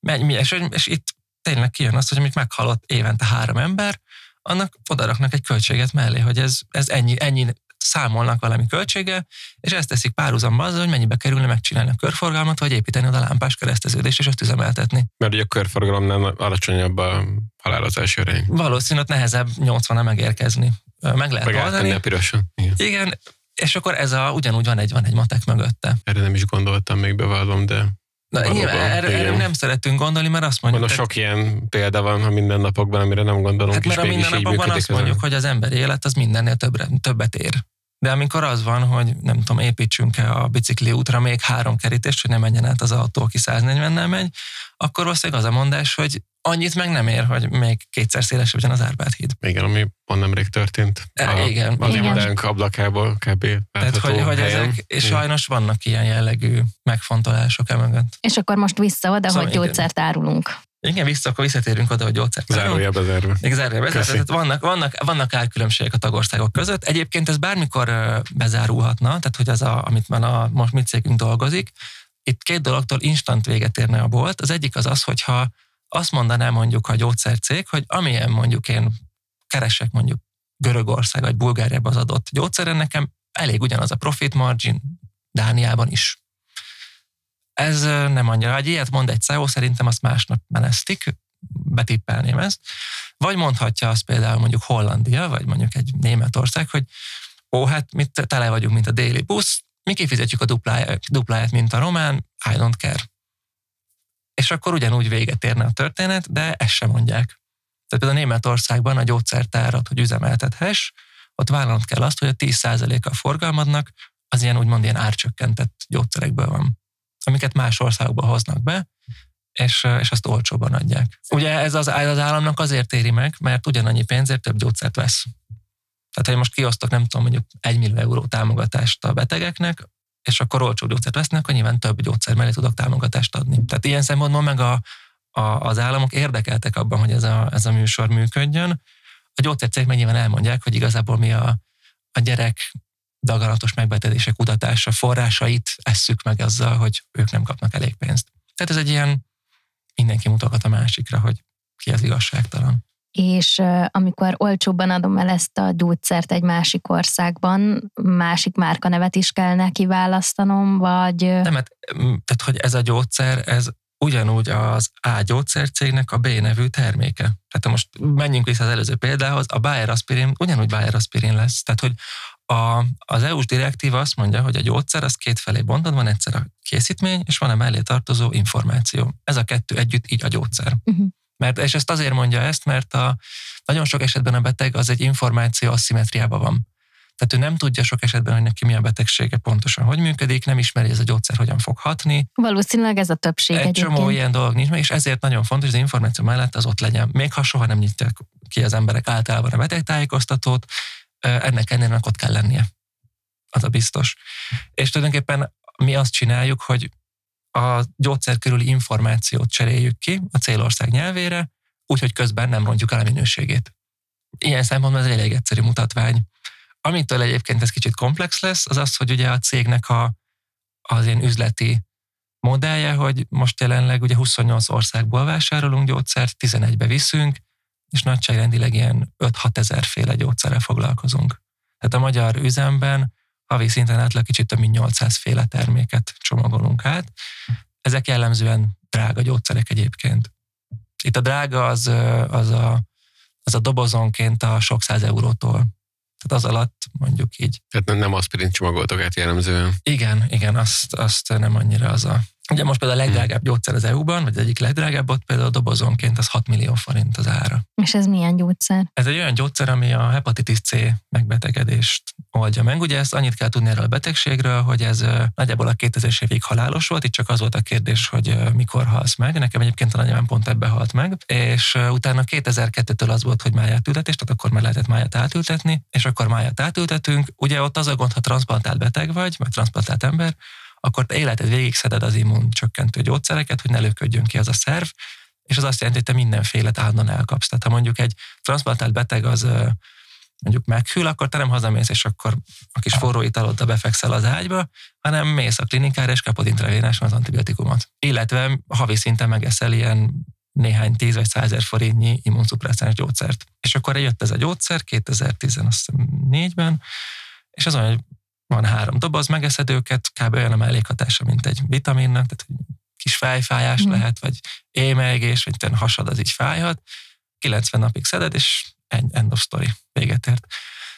mennyi, és, és itt tényleg kijön az, hogy amit meghalott évente három ember, annak odaraknak egy költséget mellé, hogy ez, ez ennyi, ennyi számolnak valami költsége, és ezt teszik párhuzamba azzal, hogy mennyibe kerülne megcsinálni a körforgalmat, vagy építeni oda lámpás kereszteződést, és azt üzemeltetni. Mert ugye a körforgalomnál alacsonyabb a halálozási arány. valószínűleg nehezebb 80 megérkezni. Meg lehet Meg oldani. a pirosan. Igen. Igen, és akkor ez a, ugyanúgy van egy, van egy matek mögötte. Erre nem is gondoltam, még bevallom, de Na, nyilván, erre, erre nem szeretünk gondolni, mert azt mondjuk, mondom, sok ilyen példa van a mindennapokban, amire nem gondolunk, hát mert a mindennapokban azt mondjuk, hogy az emberi élet az mindennél többre, többet ér. De amikor az van, hogy nem tudom, építsünk-e a bicikli útra még három kerítést, hogy ne menjen át az autó, aki 140-nel megy, akkor valószínűleg az a mondás, hogy annyit meg nem ér, hogy még kétszer szélesebb legyen az Árpád híd. Igen, ami pont nemrég történt. E, igen, Az igen. irodánk ablakából kb. Tehát, hogy, hogy helyen. ezek, és Igen. sajnos vannak ilyen jellegű megfontolások emögött. És akkor most vissza oda, Szóval hogy igen. gyógyszert árulunk. Igen, vissza, akkor visszatérünk oda, hogy gyógyszert árulunk. Zárójelbe zárva. Még zárójelbe Köszi. zárva. Tehát vannak, vannak, vannak árkülönbségek a tagországok között. Egyébként ez bármikor bezárulhatna, tehát hogy az, a, amit már a most mi cégünk dolgozik. Itt két dologtól instant véget érne a bolt. Az egyik az az, hogyha azt mondaná mondjuk a gyógyszercég, hogy amilyen mondjuk én keresek mondjuk Görögország vagy Bulgáriában az adott gyógyszeren, nekem elég ugyanaz a profit margin Dániában is. Ez nem annyira. Ha egy ilyet mond egy CEO, szerintem azt másnap menesztik, betippelném ezt. Vagy mondhatja azt például mondjuk Hollandia, vagy mondjuk egy Németország, hogy ó, hát mi tele vagyunk, mint a déli busz, mi kifizetjük a dupláját, dupláját, mint a román, I don't care. És akkor ugyanúgy véget érne a történet, de ezt sem mondják. Tehát például Németországban a gyógyszertárat, hogy üzemeltethess, ott vállalnod kell azt, hogy a 10%-a forgalmadnak az ilyen úgymond ilyen árcsökkentett gyógyszerekből van, amiket más országokba hoznak be, és, és azt olcsóban adják. Ugye ez az, az államnak azért éri meg, mert ugyanannyi pénzért több gyógyszert vesz. Tehát, ha most kiosztok, nem tudom, mondjuk 1 millió euró támogatást a betegeknek, és akkor olcsó gyógyszert vesznek, akkor nyilván több gyógyszer mellé tudok támogatást adni. Tehát ilyen szempontból meg a, a, az államok érdekeltek abban, hogy ez a, ez a műsor működjön. A gyógyszercégek meg nyilván elmondják, hogy igazából mi a, a gyerek daganatos megbetegedések kutatása forrásait esszük meg azzal, hogy ők nem kapnak elég pénzt. Tehát ez egy ilyen mindenki mutogat a másikra, hogy ki az igazságtalan és amikor olcsóbban adom el ezt a gyógyszert egy másik országban, másik márkanevet is kell neki választanom, vagy... Nem, hát, tehát hogy ez a gyógyszer, ez ugyanúgy az A gyógyszercégnek a B nevű terméke. Tehát most menjünk vissza az előző példához, a Bayer aspirin ugyanúgy Bayer aspirin lesz. Tehát, hogy a, az EU-s direktíva azt mondja, hogy a gyógyszer az két felé bontod, van egyszer a készítmény, és van a mellé tartozó információ. Ez a kettő együtt így a gyógyszer. Uh-huh. Mert, és ezt azért mondja ezt, mert a, nagyon sok esetben a beteg az egy információ asszimetriában van. Tehát ő nem tudja sok esetben, hogy neki mi a betegsége pontosan, hogy működik, nem ismeri ez a gyógyszer, hogyan fog hatni. Valószínűleg ez a többség Egy egyébként. csomó ilyen dolog nincs meg, és ezért nagyon fontos, hogy az információ mellett az ott legyen. Még ha soha nem nyitják ki az emberek általában a betegtájékoztatót, ennek ennél ott kell lennie. Az a biztos. És tulajdonképpen mi azt csináljuk, hogy a gyógyszer körüli információt cseréljük ki a célország nyelvére, úgyhogy közben nem rontjuk el a minőségét. Ilyen szempontból ez elég egyszerű mutatvány. Amitől egyébként ez kicsit komplex lesz, az az, hogy ugye a cégnek a, az ilyen üzleti modellje, hogy most jelenleg ugye 28 országból vásárolunk gyógyszert, 11-be viszünk, és nagyságrendileg ilyen 5-6 ezer féle gyógyszerrel foglalkozunk. Tehát a magyar üzemben havi szinten átlag kicsit több mint 800 féle terméket csomagolunk át. Ezek jellemzően drága gyógyszerek egyébként. Itt a drága az, az, a, az a dobozonként a sok száz eurótól. Tehát az alatt mondjuk így. Tehát nem aspirin csomagoltok át jellemzően. Igen, igen, azt, azt nem annyira az a Ugye most például a legdrágább gyógyszer az EU-ban, vagy az egyik legdrágább, ott például a dobozonként az 6 millió forint az ára. És ez milyen gyógyszer? Ez egy olyan gyógyszer, ami a hepatitis C megbetegedést oldja meg. Ugye ezt annyit kell tudni erről a betegségről, hogy ez nagyjából a 2000-es évig halálos volt, itt csak az volt a kérdés, hogy mikor halsz meg. Nekem egyébként a nagyjában pont ebbe halt meg, és utána 2002-től az volt, hogy máját ültetés, tehát akkor már lehetett máját átültetni, és akkor máját átültetünk. Ugye ott az a gond, ha transplantált beteg vagy, vagy transplantált ember, akkor te életed végig szeded az immun csökkentő gyógyszereket, hogy ne löködjön ki az a szerv, és az azt jelenti, hogy te mindenféle állandóan elkapsz. Tehát ha mondjuk egy transplantált beteg az mondjuk meghűl, akkor te nem hazamész, és akkor a kis forró italoddal befekszel az ágyba, hanem mész a klinikára, és kapod intravénásan az antibiotikumot. Illetve havi szinten megeszel ilyen néhány tíz vagy százer forintnyi immunszupresszáns gyógyszert. És akkor jött ez a gyógyszer 2014-ben, és az olyan, hogy van három doboz, megeszed őket, kb. olyan a mellékhatása, mint egy vitaminnak, tehát kis fejfájás mm. lehet, vagy émelygés, vagy ten hasad az így fájhat. 90 napig szeded, és end of story, véget ért.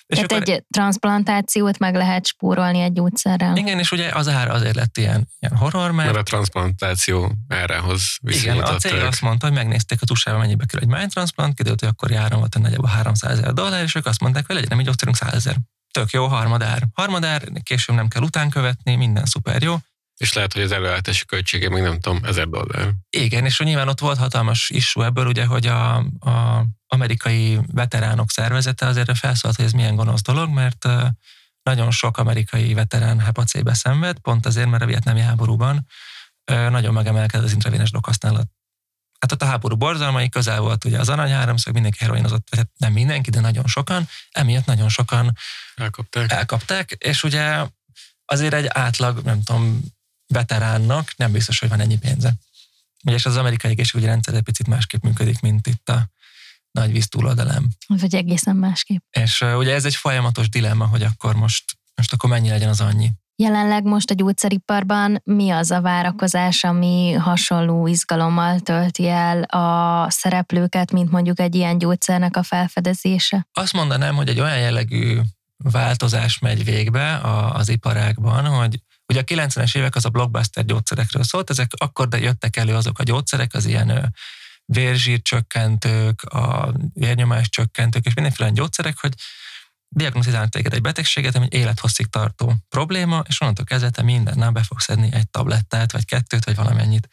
És Tehát akkor, egy transplantációt meg lehet spórolni egy gyógyszerrel. Igen, és ugye az ára azért lett ilyen, ilyen horror, mert... Mert a transplantáció árához Igen, a cég azt mondta, hogy megnézték a usa mennyibe kerül egy májtransplant, kiderült, hogy akkor járon volt a nagyjából 300 ezer dollár, és ők azt mondták, hogy legyen egy gyógyszerünk 100 ezer tök jó, harmadár. Harmadár, később nem kell utánkövetni, minden szuper jó. És lehet, hogy az előállítási költsége még nem tudom, ezer dollár. Igen, és nyilván ott volt hatalmas issue ebből, ugye, hogy a, a amerikai veteránok szervezete azért felszólt, hogy ez milyen gonosz dolog, mert nagyon sok amerikai veterán hepacébe szenved, pont azért, mert a vietnámi háborúban nagyon megemelkedett az intravénes dokhasználat hát ott a háború borzalmai közel volt ugye az aranyháromszög, mindenki heroinozott, vagy hát nem mindenki, de nagyon sokan, emiatt nagyon sokan elkapták. elkapták, és ugye azért egy átlag, nem tudom, veteránnak nem biztos, hogy van ennyi pénze. Ugye, és az amerikai egészségügyi rendszer egy picit másképp működik, mint itt a nagy víz túloldalán. Vagy egészen másképp. És uh, ugye ez egy folyamatos dilemma, hogy akkor most, most akkor mennyi legyen az annyi. Jelenleg most a gyógyszeriparban mi az a várakozás, ami hasonló izgalommal tölti el a szereplőket, mint mondjuk egy ilyen gyógyszernek a felfedezése? Azt mondanám, hogy egy olyan jellegű változás megy végbe az iparágban, hogy ugye a 90-es évek az a blockbuster gyógyszerekről szólt, ezek akkor de jöttek elő azok a gyógyszerek, az ilyen vérzsírcsökkentők, a vérnyomás csökkentők és mindenféle gyógyszerek, hogy diagnosztizálnak téged egy betegséget, ami élethosszig tartó probléma, és onnantól kezdve te minden nap be fogsz szedni egy tablettát, vagy kettőt, vagy valamennyit.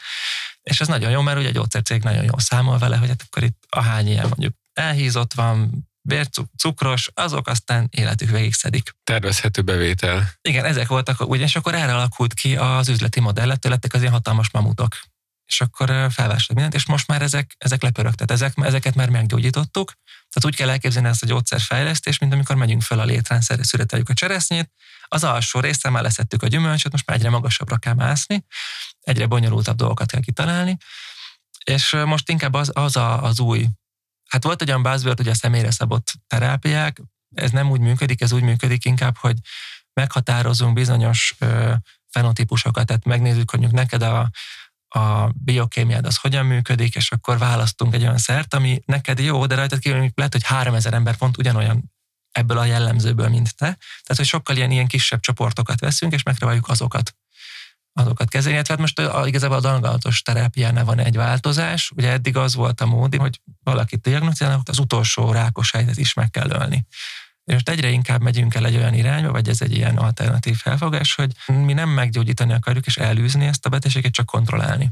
És ez nagyon jó, mert ugye a gyógyszercég nagyon jól számol vele, hogy hát akkor itt a hány ilyen mondjuk elhízott van, vércukros, azok aztán életük végig szedik. Tervezhető bevétel. Igen, ezek voltak, ugye, és akkor erre alakult ki az üzleti modell, ettől lettek az ilyen hatalmas mamutok. És akkor felvásároltak mindent, és most már ezek, ezek lepörögtet, ezek, ezeket már meggyógyítottuk, tehát úgy kell elképzelni ezt a gyógyszerfejlesztést, mint amikor megyünk fel a létrán, szüreteljük a cseresznyét, az alsó részen már leszettük a gyümölcsöt, most már egyre magasabbra kell mászni, egyre bonyolultabb dolgokat kell kitalálni, és most inkább az, az a, az új, hát volt egy olyan buzzword, hogy a személyre szabott terápiák, ez nem úgy működik, ez úgy működik inkább, hogy meghatározunk bizonyos ö, fenotípusokat, tehát megnézzük, hogy neked a, a biokémiád az hogyan működik, és akkor választunk egy olyan szert, ami neked jó, de rajtad kívül lehet, hogy 3000 ember pont ugyanolyan ebből a jellemzőből, mint te. Tehát, hogy sokkal ilyen, ilyen kisebb csoportokat veszünk, és megpróbáljuk azokat azokat kezelni. Hát most a, igazából a dangalatos terápiánál van egy változás. Ugye eddig az volt a mód, hogy valakit diagnosztizálnak, az utolsó rákos helyzet is meg kell ölni. És most egyre inkább megyünk el egy olyan irányba, vagy ez egy ilyen alternatív felfogás, hogy mi nem meggyógyítani akarjuk és elűzni ezt a betegséget, csak kontrollálni.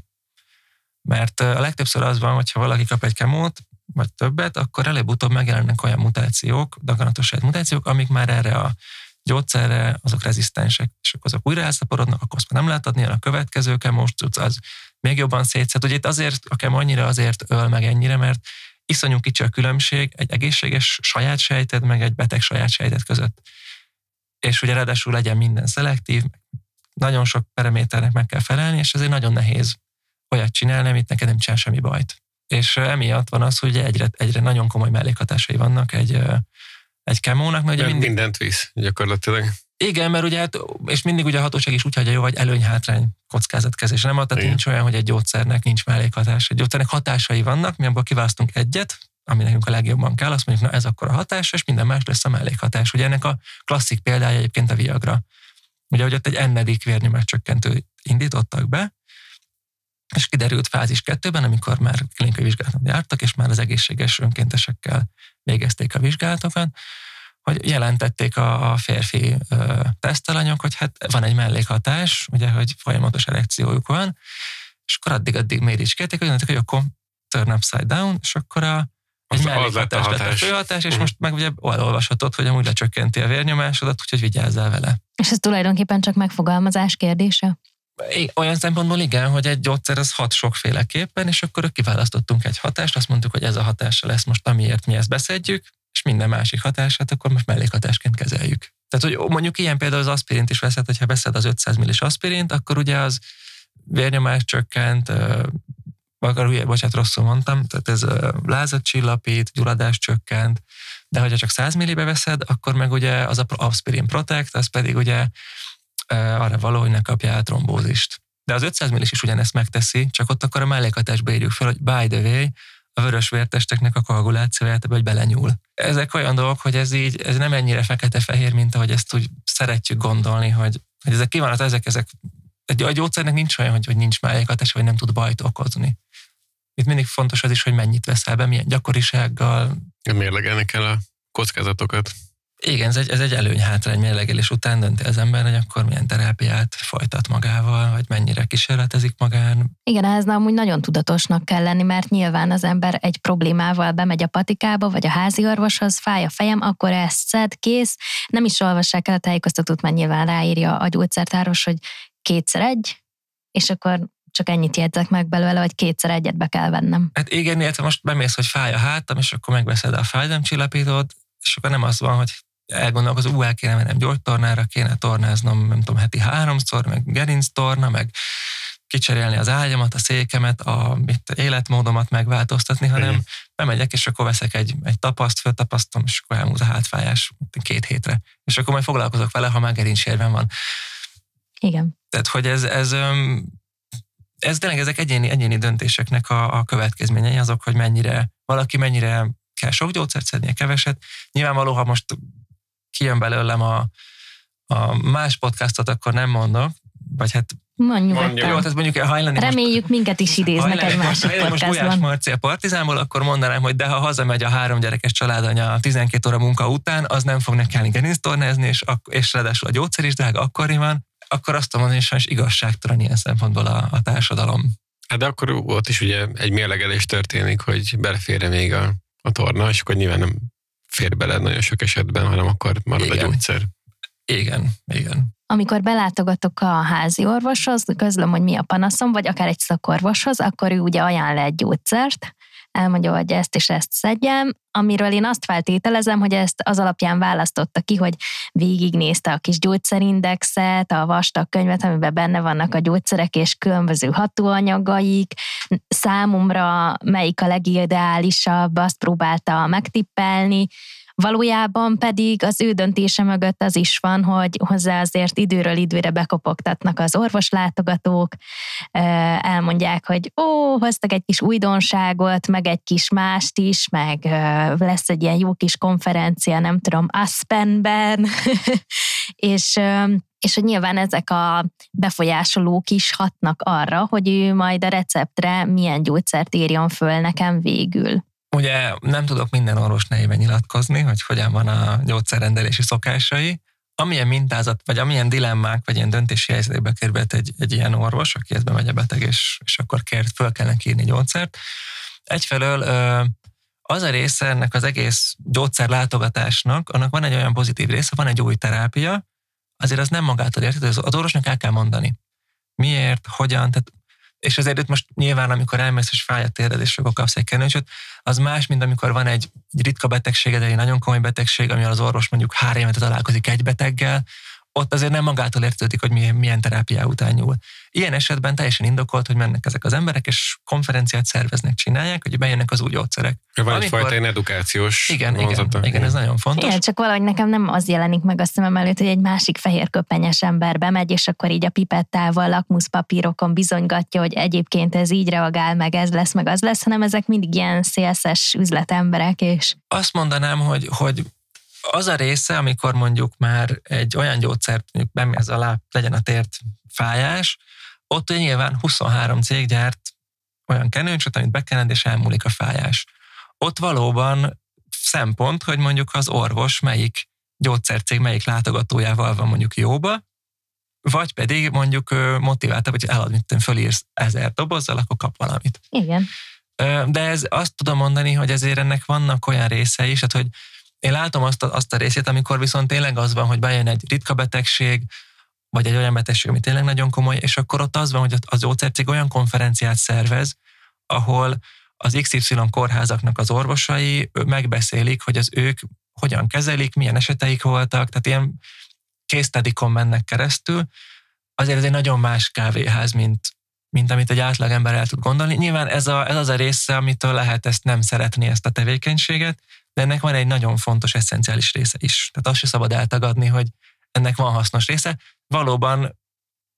Mert a legtöbbször az van, hogyha valaki kap egy kemót, vagy többet, akkor előbb-utóbb megjelennek olyan mutációk, daganatos mutációk, amik már erre a gyógyszerre, azok rezisztensek, és akkor azok újra elszaporodnak, akkor azt már nem lehet adni, a következő kemóst az még jobban szétszed. Ugye itt azért, a kemó annyira azért öl meg ennyire, mert iszonyú kicsi a különbség egy egészséges saját sejted, meg egy beteg saját sejted között. És ugye ráadásul legyen minden szelektív, nagyon sok paraméternek meg kell felelni, és ezért nagyon nehéz olyat csinálni, amit neked nem csinál semmi bajt. És emiatt van az, hogy egyre, egyre nagyon komoly mellékhatásai vannak egy, egy kemónak. Mert ugye mindig... Mindent visz gyakorlatilag. Igen, mert ugye, hát, és mindig ugye a hatóság is úgy hagyja jó, hogy előny-hátrány kockázatkezés. Nem, tehát Igen. nincs olyan, hogy egy gyógyszernek nincs mellékhatás. Egy gyógyszernek hatásai vannak, mi abból kiválasztunk egyet, ami nekünk a legjobban kell, azt mondjuk, na ez akkor a hatás, és minden más lesz a mellékhatás. Ugye ennek a klasszik példája egyébként a Viagra. Ugye, hogy ott egy ennedik vérnyomás csökkentő indítottak be, és kiderült fázis kettőben, amikor már klinikai vizsgálatot jártak, és már az egészséges önkéntesekkel végezték a vizsgálatokat, hogy jelentették a, a férfi ö, tesztelanyok, hogy hát van egy mellékhatás, ugye, hogy folyamatos erekciójuk van, és akkor addig-addig méricskélték, hogy mondták, hogy akkor turn upside down, és akkor a, egy az mellékhatás lett a, lett a főhatás, és uh-huh. most meg ugye olvashatod, hogy amúgy lecsökkenti a vérnyomásodat, úgyhogy vigyázzál vele. És ez tulajdonképpen csak megfogalmazás kérdése? Olyan szempontból igen, hogy egy gyógyszer az hat sokféleképpen, és akkor kiválasztottunk egy hatást, azt mondtuk, hogy ez a hatása lesz most, amiért mi ezt beszedjük, és minden másik hatását akkor most mellékhatásként kezeljük. Tehát, hogy mondjuk ilyen például az aspirint is veszed, hogyha veszed az 500 millis aspirint, akkor ugye az vérnyomás csökkent, akar, ugye, bocsánat, rosszul mondtam, tehát ez lázat csillapít, gyulladás csökkent, de hogyha csak 100 millibe veszed, akkor meg ugye az a aspirin protect, az pedig ugye arra való, hogy ne kapja át trombózist. De az 500 millis is ugyanezt megteszi, csak ott akkor a mellékhatásba írjuk fel, hogy by the way, a vörös vértesteknek a koagulációját hogy belenyúl. Ezek olyan dolgok, hogy ez így, ez nem ennyire fekete-fehér, mint ahogy ezt úgy szeretjük gondolni, hogy, hogy ezek kívánat, ezek, ezek, egy, a gyógyszernek nincs olyan, hogy, hogy nincs mellékhatás, vagy nem tud bajt okozni. Itt mindig fontos az is, hogy mennyit veszel be, milyen gyakorisággal. Mérlegelni kell a kockázatokat. Igen, ez egy, ez egy előny-hátrány mérlegelés után dönti az ember, hogy akkor milyen terápiát folytat magával, vagy mennyire kísérletezik magán. Igen, ez amúgy nagyon tudatosnak kell lenni, mert nyilván az ember egy problémával bemegy a patikába, vagy a házi orvoshoz, fáj a fejem, akkor ezt szed, kész. Nem is olvassák el a tájékoztatót, mert nyilván ráírja a gyógyszertáros, hogy kétszer egy, és akkor csak ennyit jegyzek meg belőle, hogy kétszer egyet be kell vennem. Hát igen, illetve most bemész, hogy fáj a hátam, és akkor megveszed a fájdalomcsillapítót, és akkor nem az van, hogy elgondolkozom, ú, el kéne mennem gyógytornára, kéne tornáznom, nem tudom, heti háromszor, meg gerinc torna, meg kicserélni az ágyamat, a székemet, a mit, életmódomat megváltoztatni, hanem Igen. bemegyek, és akkor veszek egy, egy tapaszt, föltapasztom, és akkor elmúlt a hátfájás két hétre. És akkor majd foglalkozok vele, ha már gerincsérben van. Igen. Tehát, hogy ez, ez, ez tényleg ezek egyéni, egyéni döntéseknek a, a következményei azok, hogy mennyire, valaki mennyire kell sok gyógyszert szednie, keveset. Nyilvánvaló, ha most kijön belőlem a, a más podcastot, akkor nem mondok, vagy hát Mondjuk, Mondjuk. jó, tehát mondjuk, ha Hajlani Reméljük, minket is idéznek egy másik most, most Gulyás podcastban. Marci a Partizánból, akkor mondanám, hogy de ha hazamegy a három gyerekes családanya a 12 óra munka után, az nem fog nekelni gerinctornázni, és, ak- és ráadásul a gyógyszer is drága, akkoriban, akkor azt mondani, hogy sajnos igazságtalan ilyen szempontból a, a társadalom. Hát de akkor ott is ugye egy mérlegelés történik, hogy belefér még a, a torna, és akkor nyilván nem fér bele nagyon sok esetben, hanem akkor marad Igen. a gyógyszer. Igen, igen. Amikor belátogatok a házi orvoshoz, közlöm, hogy mi a panaszom, vagy akár egy szakorvoshoz, akkor ő ugye ajánl egy gyógyszert, elmondja, hogy ezt és ezt szedjem, amiről én azt feltételezem, hogy ezt az alapján választotta ki, hogy végignézte a kis gyógyszerindexet, a vastag könyvet, amiben benne vannak a gyógyszerek és különböző hatóanyagaik, számomra melyik a legideálisabb, azt próbálta megtippelni, Valójában pedig az ő döntése mögött az is van, hogy hozzá azért időről időre bekopogtatnak az orvoslátogatók, elmondják, hogy ó, hoztak egy kis újdonságot, meg egy kis mást is, meg lesz egy ilyen jó kis konferencia, nem tudom, Aspenben, <laughs> és és hogy nyilván ezek a befolyásolók is hatnak arra, hogy ő majd a receptre milyen gyógyszert írjon föl nekem végül. Ugye nem tudok minden orvos nevében nyilatkozni, hogy hogyan van a gyógyszerrendelési szokásai. Amilyen mintázat, vagy amilyen dilemmák, vagy ilyen döntési helyzetbe került egy, egy ilyen orvos, aki ezt bemegy a beteg, és, és akkor kért, föl kell neki írni gyógyszert. Egyfelől az a része ennek az egész gyógyszerlátogatásnak, annak van egy olyan pozitív része, van egy új terápia, azért az nem magától értető, az orvosnak el kell mondani. Miért, hogyan, tehát és azért itt most nyilván, amikor elmész, és fáj a térded, és akkor kapsz egy kenőcsöt, az más, mint amikor van egy, egy ritka betegséged, egy nagyon komoly betegség, amivel az orvos mondjuk három évente találkozik egy beteggel, ott azért nem magától értődik, hogy milyen, milyen terápiá után nyúl. Ilyen esetben teljesen indokolt, hogy mennek ezek az emberek, és konferenciát szerveznek, csinálják, hogy bejönnek az új gyógyszerek. Van Amikor- egyfajta ilyen edukációs Igen, vonzata. igen, igen, ez nagyon fontos. Igen, csak valahogy nekem nem az jelenik meg a szemem előtt, hogy egy másik fehér köpenyes ember bemegy, és akkor így a pipettával, lakmuszpapírokon bizonygatja, hogy egyébként ez így reagál, meg ez lesz, meg az lesz, hanem ezek mindig ilyen szélszes üzletemberek, és azt mondanám, hogy, hogy az a része, amikor mondjuk már egy olyan gyógyszert, mondjuk bemész alá, legyen a tért fájás, ott ugye nyilván 23 cég gyárt olyan kenőcsöt, amit bekened, és elmúlik a fájás. Ott valóban szempont, hogy mondjuk az orvos melyik gyógyszercég melyik látogatójával van mondjuk jóba, vagy pedig mondjuk motiválta, hogy elad, mint tudom, fölírsz ezer dobozzal, akkor kap valamit. igen. De ez azt tudom mondani, hogy ezért ennek vannak olyan részei is, hát hogy én látom azt a, azt a részét, amikor viszont tényleg az van, hogy bejön egy ritka betegség, vagy egy olyan betegség, ami tényleg nagyon komoly, és akkor ott az van, hogy az gyógyszercég olyan konferenciát szervez, ahol az XY kórházaknak az orvosai megbeszélik, hogy az ők hogyan kezelik, milyen eseteik voltak, tehát ilyen case mennek keresztül. Azért ez egy nagyon más kávéház, mint, mint amit egy átlagember el tud gondolni. Nyilván ez, a, ez az a része, amitől lehet ezt nem szeretni, ezt a tevékenységet, de ennek van egy nagyon fontos, eszenciális része is. Tehát azt se szabad eltagadni, hogy ennek van hasznos része. Valóban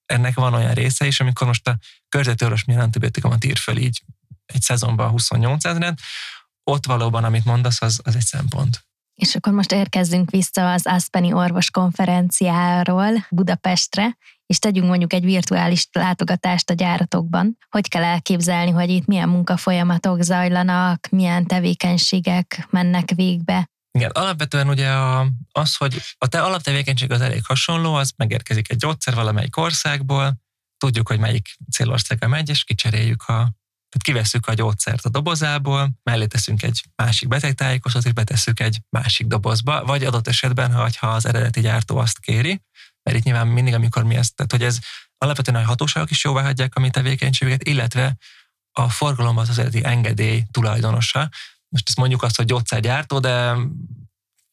ennek van olyan része is, amikor most a körzetőrös milyen antibiotikumot ír föl így egy szezonban 28 ezeret, ott valóban, amit mondasz, az, az egy szempont. És akkor most érkezzünk vissza az Aspeni orvos konferenciáról Budapestre, és tegyünk mondjuk egy virtuális látogatást a gyáratokban. Hogy kell elképzelni, hogy itt milyen munkafolyamatok zajlanak, milyen tevékenységek mennek végbe? Igen, alapvetően ugye a, az, hogy a te alaptevékenység az elég hasonló, az megérkezik egy gyógyszer valamelyik országból, tudjuk, hogy melyik célországa megy, és kicseréljük a tehát kivesszük a gyógyszert a dobozából, mellé teszünk egy másik betegtájékoztatót, és betesszük egy másik dobozba, vagy adott esetben, ha, az eredeti gyártó azt kéri, mert itt nyilván mindig, amikor mi ezt, tehát hogy ez alapvetően a hatóságok is jóvá hagyják a mi tevékenységüket, illetve a forgalomban az eredeti engedély tulajdonosa. Most ezt mondjuk azt, hogy gyógyszergyártó, de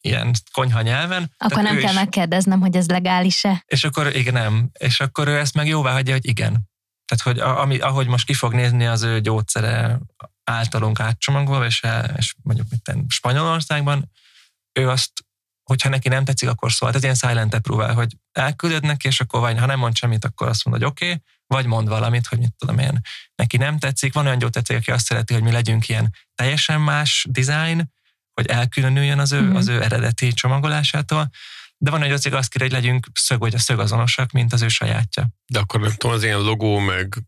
ilyen konyha nyelven. Akkor nem kell is- megkérdeznem, hogy ez legális-e. és akkor igen, nem. És akkor ő ezt meg jóvá hagyja, hogy igen. Tehát, hogy a- ami, ahogy most ki fog nézni az ő gyógyszere általunk átcsomagolva, és, és mondjuk itt Spanyolországban, ő azt hogyha neki nem tetszik, akkor szól. Ez ilyen silent approval, hogy elküldöd neki, és akkor vagy, ha nem mond semmit, akkor azt mondod, hogy oké, okay, vagy mond valamit, hogy mit tudom én, neki nem tetszik. Van olyan gyógyszercég, aki azt szereti, hogy mi legyünk ilyen teljesen más design, hogy elkülönüljön az ő, mm-hmm. az ő eredeti csomagolásától, de van egy gyógyszercég azt kér, hogy legyünk szög, vagy a szög azonosak, mint az ő sajátja. De akkor nem tudom, az ilyen logó, meg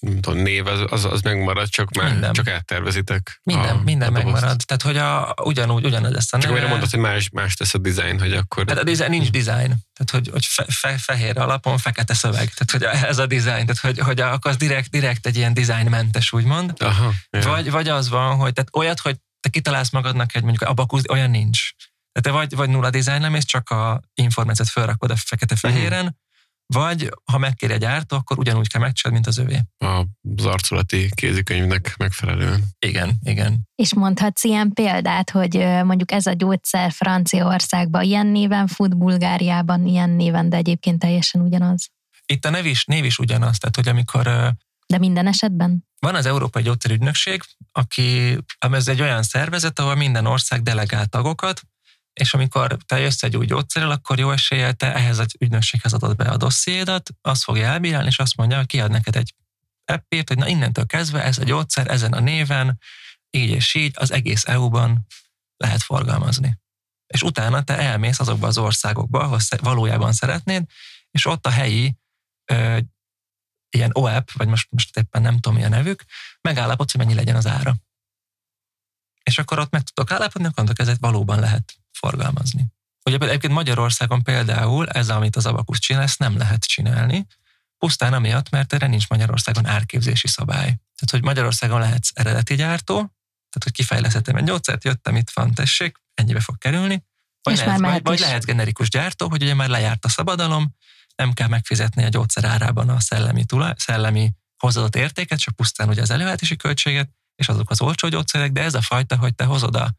tudom, név, az, az, az megmarad, csak már minden. csak áttervezitek. Minden, a, minden a megmarad. Tehát, hogy a, ugyanúgy, ugyanaz lesz a Csak mire mondod, hogy más, más tesz a design, hogy akkor... Tehát a design, nincs design. Tehát, hogy, hogy fe, fe, fehér alapon fekete szöveg. Tehát, hogy ez a design. Tehát, hogy, hogy akkor az direkt, direkt egy ilyen designmentes, úgymond. Aha, ja. vagy, vagy az van, hogy tehát olyat, hogy te kitalálsz magadnak egy mondjuk abakusz, olyan nincs. Tehát te vagy, vagy nulla design nem, és csak a információt felrakod a fekete-fehéren, uh-huh vagy ha megkéri a gyártó, akkor ugyanúgy kell megcsinálni, mint az övé. Az arculati kézikönyvnek megfelelően. Igen, igen. És mondhatsz ilyen példát, hogy mondjuk ez a gyógyszer Franciaországban ilyen néven fut, Bulgáriában ilyen néven, de egyébként teljesen ugyanaz. Itt a név is, név is ugyanaz, tehát hogy amikor... De minden esetben? Van az Európai Gyógyszerügynökség, aki, ez egy olyan szervezet, ahol minden ország delegál tagokat, és amikor te jössz egy új gyógyszerrel, akkor jó eséllyel te ehhez az ügynökséghez adod be a dossziédat, azt fogja elbírálni, és azt mondja, hogy kiad neked egy appért, hogy na innentől kezdve ez a gyógyszer ezen a néven, így és így az egész EU-ban lehet forgalmazni. És utána te elmész azokba az országokba, ahol valójában szeretnéd, és ott a helyi ö, ilyen OEP, vagy most, most éppen nem tudom, mi a nevük, megállapodsz, hogy mennyi legyen az ára. És akkor ott meg tudok állapodni, akkor ez valóban lehet forgalmazni. Ugye egyébként Magyarországon például ez, amit az abakusz csinál, ezt nem lehet csinálni, pusztán amiatt, mert erre nincs Magyarországon árképzési szabály. Tehát, hogy Magyarországon lehetsz eredeti gyártó, tehát, hogy kifejlesztettem egy gyógyszert, jöttem, itt van, tessék, ennyibe fog kerülni, vagy, és lehet, már vagy, vagy lehet generikus gyártó, hogy ugye már lejárt a szabadalom, nem kell megfizetni a gyógyszer árában a szellemi, tulaj, szellemi hozzáadott értéket, csak pusztán ugye az előállítási költséget, és azok az olcsó gyógyszerek, de ez a fajta, hogy te hozod a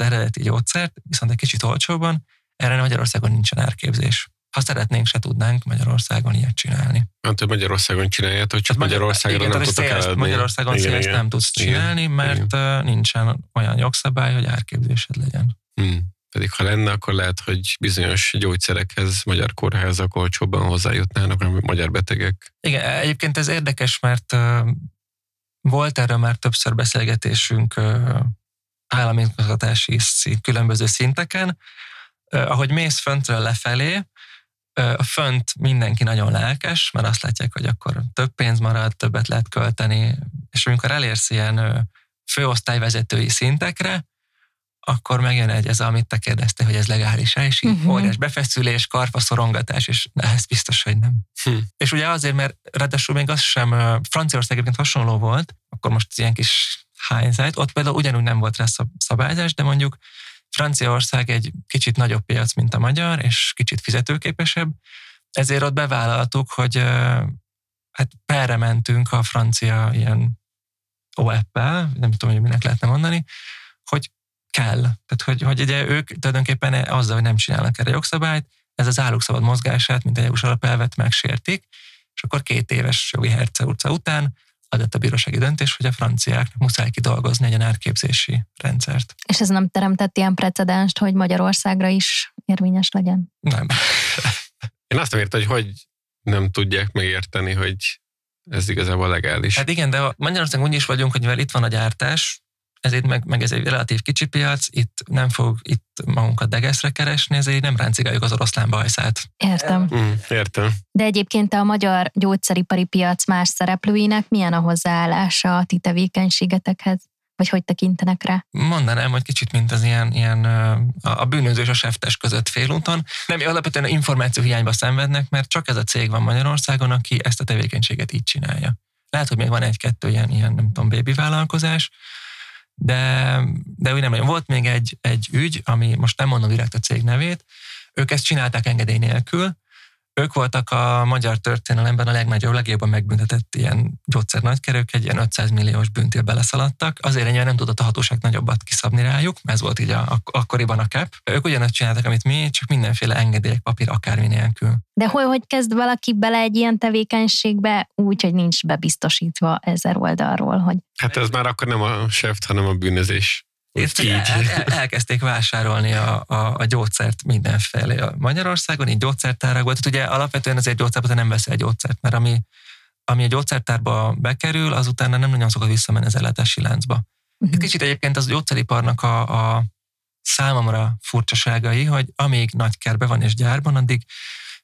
az eredeti gyógyszert, viszont egy kicsit olcsóban, erre Magyarországon nincsen árképzés. Ha szeretnénk, se tudnánk Magyarországon ilyet csinálni. Hát, hogy Magyarországon csináljátok, csak hát Magyarországon igen, nem tudtok eladni. Magyarországon igen, igen, nem tudsz csinálni, igen, mert igen. nincsen olyan jogszabály, hogy árképzésed legyen. Hmm. Pedig ha lenne, akkor lehet, hogy bizonyos gyógyszerekhez magyar kórházak olcsóbban hozzájutnának a magyar betegek. Igen, egyébként ez érdekes, mert volt erről már többször beszélgetésünk uh, állami igazgatási különböző szinteken, ahogy mész föntről lefelé, a fönt mindenki nagyon lelkes, mert azt látják, hogy akkor több pénz marad, többet lehet költeni, és amikor elérsz ilyen főosztályvezetői szintekre, akkor megjön egy, ez amit te kérdeztél, hogy ez legális-e, és így uh-huh. óriás befeszülés, karfa szorongatás, és ez biztos, hogy nem. Hm. És ugye azért, mert ráadásul még az sem, Franciaország egyébként hasonló volt, akkor most ilyen kis hindsight, ott például ugyanúgy nem volt rá szabályzás, de mondjuk Franciaország egy kicsit nagyobb piac, mint a magyar, és kicsit fizetőképesebb, ezért ott bevállaltuk, hogy hát perre mentünk a francia ilyen OEP-el, nem tudom, hogy minek lehetne mondani, hogy kell. Tehát, hogy, hogy ugye ők tulajdonképpen azzal, hogy nem csinálnak erre jogszabályt, ez az állók szabad mozgását, mint a EU-s alapelvet megsértik, és akkor két éves jogi herce után adott a bírósági döntés, hogy a franciáknak muszáj kidolgozni egy árképzési rendszert. És ez nem teremtett ilyen precedenst, hogy Magyarországra is érvényes legyen? Nem. <laughs> Én azt nem értem, hogy hogy nem tudják megérteni, hogy ez igazából legális. Hát igen, de Magyarországon úgy is vagyunk, hogy mivel itt van a gyártás, ezért meg, meg ez egy relatív kicsi piac, itt nem fog itt magunkat degeszre keresni, ezért nem ráncigáljuk az oroszlán bajszát. Értem. Mm, értem. De egyébként a magyar gyógyszeripari piac más szereplőinek milyen a hozzáállása a ti tevékenységetekhez? Vagy hogy tekintenek rá? Mondanám, hogy kicsit, mint az ilyen, ilyen a bűnöző és a seftes között félúton. Nem, alapvetően információ hiányba szenvednek, mert csak ez a cég van Magyarországon, aki ezt a tevékenységet így csinálja. Lehet, hogy még van egy-kettő ilyen, ilyen nem tudom, bébi vállalkozás, de, de úgy nem nagyon. Volt még egy, egy ügy, ami most nem mondom direkt a cég nevét, ők ezt csinálták engedély nélkül, ők voltak a magyar történelemben a legnagyobb, legjobban megbüntetett ilyen gyógyszer nagykerők, egy ilyen 500 milliós büntél beleszaladtak. Azért ennyi nem tudott a hatóság nagyobbat kiszabni rájuk, ez volt így a, ak- akkoriban a cap. Ők ugyanazt csináltak, amit mi, csak mindenféle engedélyek, papír akármi nélkül. De hogy, hogy kezd valaki bele egy ilyen tevékenységbe úgy, hogy nincs bebiztosítva ezer oldalról, hogy... Hát ez már akkor nem a seft, hanem a bűnözés És el, el, elkezdték vásárolni a, a, a gyógyszert mindenféle a Magyarországon, így gyógyszertárakban. Tehát ugye alapvetően azért gyógyszerben nem veszel gyógyszert, mert ami, ami a gyógyszertárba bekerül, azután nem nagyon szokott visszamenni az ellátási láncba. Uh-huh. Kicsit egyébként az gyógyszeriparnak a, a számomra furcsaságai, hogy amíg nagy kerbe van és gyárban, addig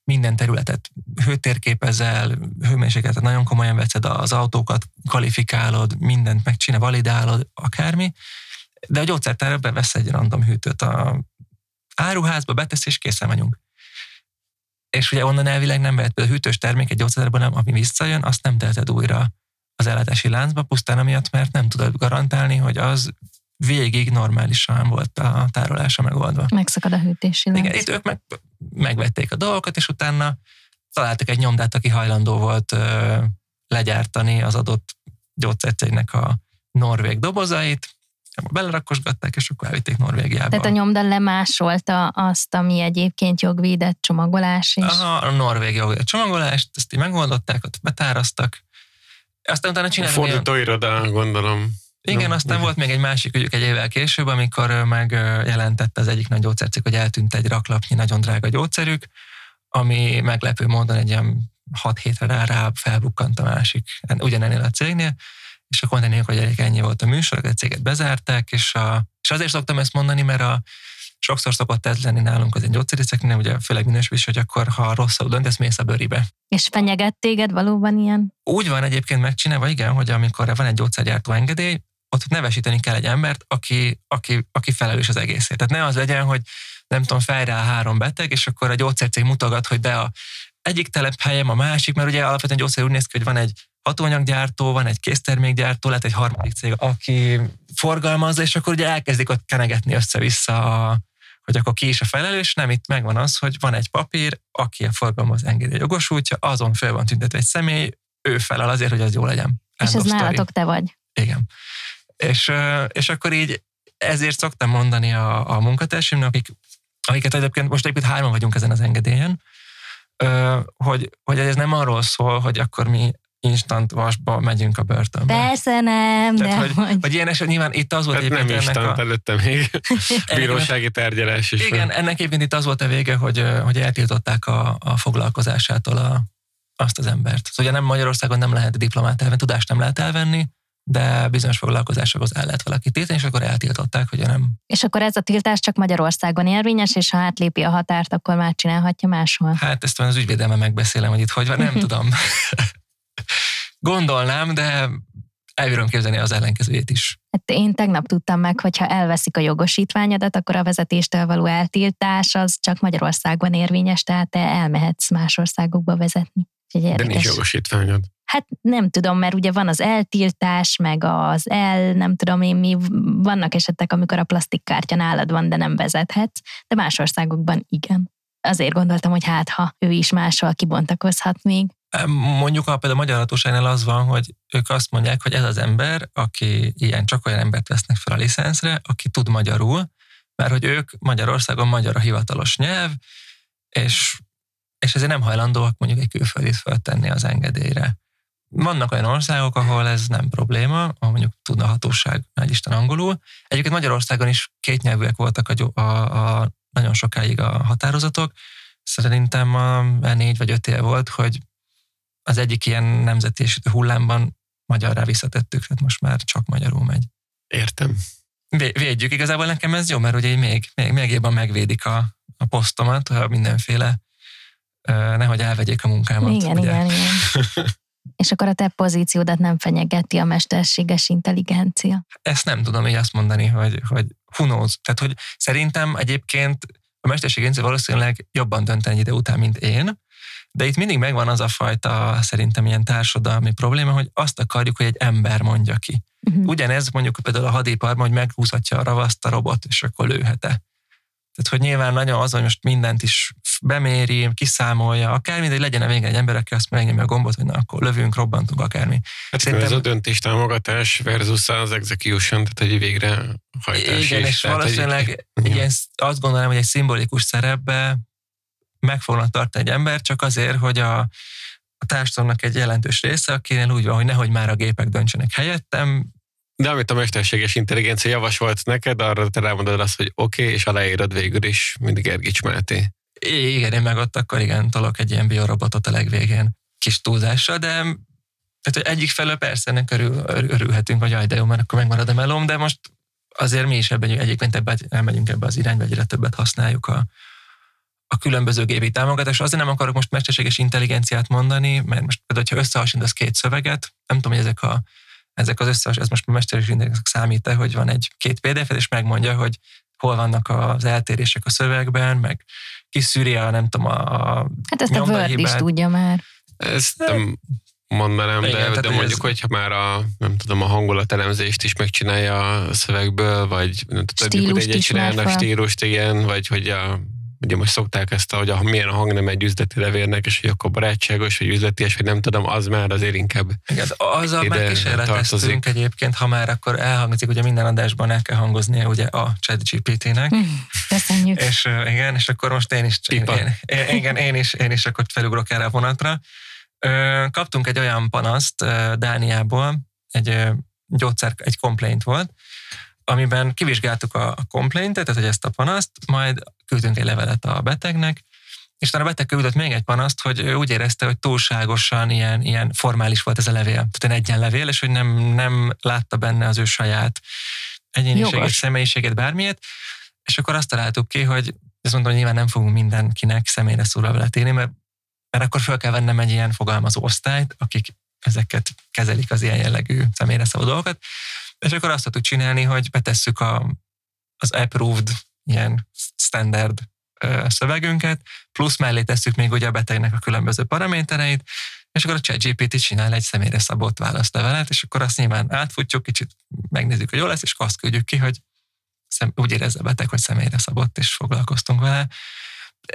minden területet hőtérképezel, hőmérsékletet nagyon komolyan veszed, az autókat kvalifikálod, mindent megcsinál, validálod, akármi, de a gyógyszertárban vesz egy random hűtőt a áruházba, betesz és készen vagyunk. És ugye onnan elvileg nem vehet, például a hűtős termék egy gyógyszertárban, nem, ami visszajön, azt nem teheted újra az ellátási láncba, pusztán amiatt, mert nem tudod garantálni, hogy az végig normálisan volt a tárolása megoldva. Megszakad a hűtési lánc. Igen, itt ők meg, megvették a dolgokat, és utána találtak egy nyomdát, aki hajlandó volt ö, legyártani az adott gyógyszercégnek a norvég dobozait, belerakosgatták, és akkor elvitték Norvégiába. Tehát a nyomda lemásolta azt, ami egyébként jogvédett csomagolás is. Aha, a norvég jogvédett csomagolást, ezt így megoldották, ott betáraztak. Aztán utána csináltak. Fordítóirodán gondolom. Igen, no, aztán igen. volt még egy másik ügyük egy évvel később, amikor megjelentette az egyik nagy gyógyszercég, hogy eltűnt egy raklapnyi nagyon drága gyógyszerük, ami meglepő módon egy ilyen 6 hétre rá, rá felbukkant a másik, ugyanennél a cégnél, és akkor mondani, hogy ennyi volt a műsor, a céget bezárták, és, a, és azért szoktam ezt mondani, mert a, sokszor szokott ez lenni nálunk az egy gyógyszerészeknél, ugye főleg is, hogy akkor ha rosszul döntesz, mész a bőribe. És fenyeget téged valóban ilyen? Úgy van egyébként megcsinálva, igen, hogy amikor van egy gyógyszergyártó engedély, ott nevesíteni kell egy embert, aki, aki, aki felelős az egészért. Tehát ne az legyen, hogy nem tudom, fejre három beteg, és akkor a gyógyszercég mutogat, hogy de a egyik telephelyem, a másik, mert ugye alapvetően gyógyszer úgy néz ki, hogy van egy hatóanyaggyártó, van egy késztermékgyártó, lehet egy harmadik cég, aki forgalmazza, és akkor ugye elkezdik ott kenegetni össze-vissza, a, hogy akkor ki is a felelős. Nem, itt megvan az, hogy van egy papír, aki a forgalmaz engedély jogosultja, azon fel van tüntetve egy személy, ő felel azért, hogy az jó legyen. És ez nálatok te vagy. Igen. És, és akkor így ezért szoktam mondani a, a munkatársaimnak, akik, akiket egyébként most egyébként hárman vagyunk ezen az engedélyen, hogy, hogy ez nem arról szól, hogy akkor mi instant vasba megyünk a börtönbe. Persze nem, Tehát, hogy, hogy, hogy ilyen eset nyilván itt az volt hát nem instant, a... előtte még <laughs> bírósági tárgyalás is. Igen, van. ennek egyébként itt az volt a vége, hogy, hogy eltiltották a, a foglalkozásától a, azt az embert. Szóval ugye nem Magyarországon nem lehet diplomát elvenni, tudást nem lehet elvenni, de bizonyos foglalkozásokhoz el lehet valaki tiltani, és akkor eltiltották, hogy nem. És akkor ez a tiltás csak Magyarországon érvényes, és ha átlépi a határt, akkor már csinálhatja máshol? Hát ezt az ügyvédelme megbeszélem, hogy itt hogy van, nem <laughs> tudom. Gondolnám, de elbírom képzelni az ellenkezőjét is. Hát én tegnap tudtam meg, hogy ha elveszik a jogosítványodat, akkor a vezetéstől való eltiltás az csak Magyarországon érvényes, tehát te elmehetsz más országokba vezetni. De nincs jogosítványod. Hát nem tudom, mert ugye van az eltiltás, meg az el, nem tudom én mi, vannak esetek, amikor a plastikkártya nálad van, de nem vezethetsz, de más országokban igen. Azért gondoltam, hogy hát ha ő is máshol kibontakozhat még. Mondjuk a például a magyar hatóságnál az van, hogy ők azt mondják, hogy ez az ember, aki ilyen, csak olyan embert vesznek fel a licenszre, aki tud magyarul, mert hogy ők Magyarországon magyar a hivatalos nyelv, és, és ezért nem hajlandóak mondjuk egy külföldit föltenni az engedélyre. Vannak olyan országok, ahol ez nem probléma, ahol mondjuk tudna a hatóság nagy Isten angolul. Egyébként Magyarországon is kétnyelvűek voltak a, a, a nagyon sokáig a határozatok. Szerintem a, négy vagy öt év volt, hogy az egyik ilyen nemzeti hullámban magyarra visszatettük, tehát most már csak magyarul megy. Értem. Védjük, igazából nekem ez jó, mert ugye még, még, még jobban megvédik a, a posztomat, ha mindenféle, nehogy elvegyék a munkámat. Igen, ugye? igen, igen. <laughs> És akkor a te pozíciódat nem fenyegeti a mesterséges intelligencia? Ezt nem tudom így azt mondani, hogy, hogy who knows. Tehát, hogy szerintem egyébként a mesterséges intelligencia valószínűleg jobban dönt egy ide után, mint én, de itt mindig megvan az a fajta szerintem ilyen társadalmi probléma, hogy azt akarjuk, hogy egy ember mondja ki. Uh-huh. Ugyanez mondjuk például a hadiparban, hogy meghúzhatja a ravaszt a robot, és akkor lőhet-e. Tehát, hogy nyilván nagyon az, hogy most mindent is beméri, kiszámolja, akármi, de legyen a végén egy ember, aki azt megnyomja a gombot, hogy na, akkor lövünk, robbantunk, akármi. Hát Szerintem... ez a döntéstámogatás versus az execution, tehát egy végre hajtás Igen, is, és valószínűleg <laughs> egy, ilyen, azt gondolom, hogy egy szimbolikus szerepbe meg fognak tartani egy ember, csak azért, hogy a, a társadalomnak egy jelentős része, akinél úgy van, hogy nehogy már a gépek döntsenek helyettem, De amit a mesterséges intelligencia javasolt neked, arra te rámondod azt, hogy oké, okay, és aláírod végül is, mint Gergics Máté. Igen, én meg ott akkor igen, tolok egy ilyen biorobotot a legvégén kis túlzással, de tehát, hogy egyik felől persze ennek örül, örülhetünk, hogy jaj, de jó, mert akkor megmarad a melóm, de most azért mi is ebben egyébként ebben elmegyünk ebbe az irányba, egyre többet használjuk a, a különböző gépi támogatás. Azért nem akarok most mesterséges intelligenciát mondani, mert most például, ha összehasonlítasz két szöveget, nem tudom, hogy ezek, a, ezek az összehas, ez most mesterséges intelligencia számít hogy van egy két pdf és megmondja, hogy hol vannak az eltérések a szövegben, meg kiszűri a, nem tudom, a, a Hát ezt a Word is tudja már. Ezt nem mondanám, Igen, de, de mondjuk, ez... hogyha már a, nem tudom, a hangulatelemzést is megcsinálja a szövegből, vagy nem tudom, hogy egyet csinálnak stílust, igen, vagy hogy a ugye most szokták ezt, hogy a, milyen a hang nem egy üzleti levélnek, és hogy akkor barátságos, vagy üzleti, és hogy nem tudom, az már azért inkább Igen, azzal már kísérleteztünk egyébként, ha már akkor elhangzik, ugye minden adásban el kell hangoznia ugye a chat GPT-nek. Mm, köszönjük. és igen, és akkor most én is, én, én, igen, én is, én is akkor felugrok erre a vonatra. Kaptunk egy olyan panaszt Dániából, egy gyógyszer, egy complaint volt, amiben kivizsgáltuk a, a complaintet, tehát hogy ezt a panaszt, majd küldtünk egy levelet a betegnek, és utána a beteg küldött még egy panaszt, hogy ő úgy érezte, hogy túlságosan ilyen, ilyen formális volt ez a levél. Tehát egy egyen levél, és hogy nem, nem látta benne az ő saját egyéniségét, személyiségét, bármilyet. És akkor azt találtuk ki, hogy ezt mondom, hogy nyilván nem fogunk mindenkinek személyre szólva levelet írni, mert, mert akkor fel kell vennem egy ilyen fogalmazó osztályt, akik ezeket kezelik az ilyen jellegű személyre szóló dolgokat. És akkor azt tudjuk csinálni, hogy betesszük a, az approved ilyen standard szövegünket, plusz mellé tesszük még ugye a betegnek a különböző paramétereit, és akkor a ChatGPT csinál egy személyre szabott válaszlevelet, és akkor azt nyilván átfutjuk, kicsit megnézzük, hogy jó lesz, és azt küldjük ki, hogy szem, úgy érezze a beteg, hogy személyre szabott, és foglalkoztunk vele.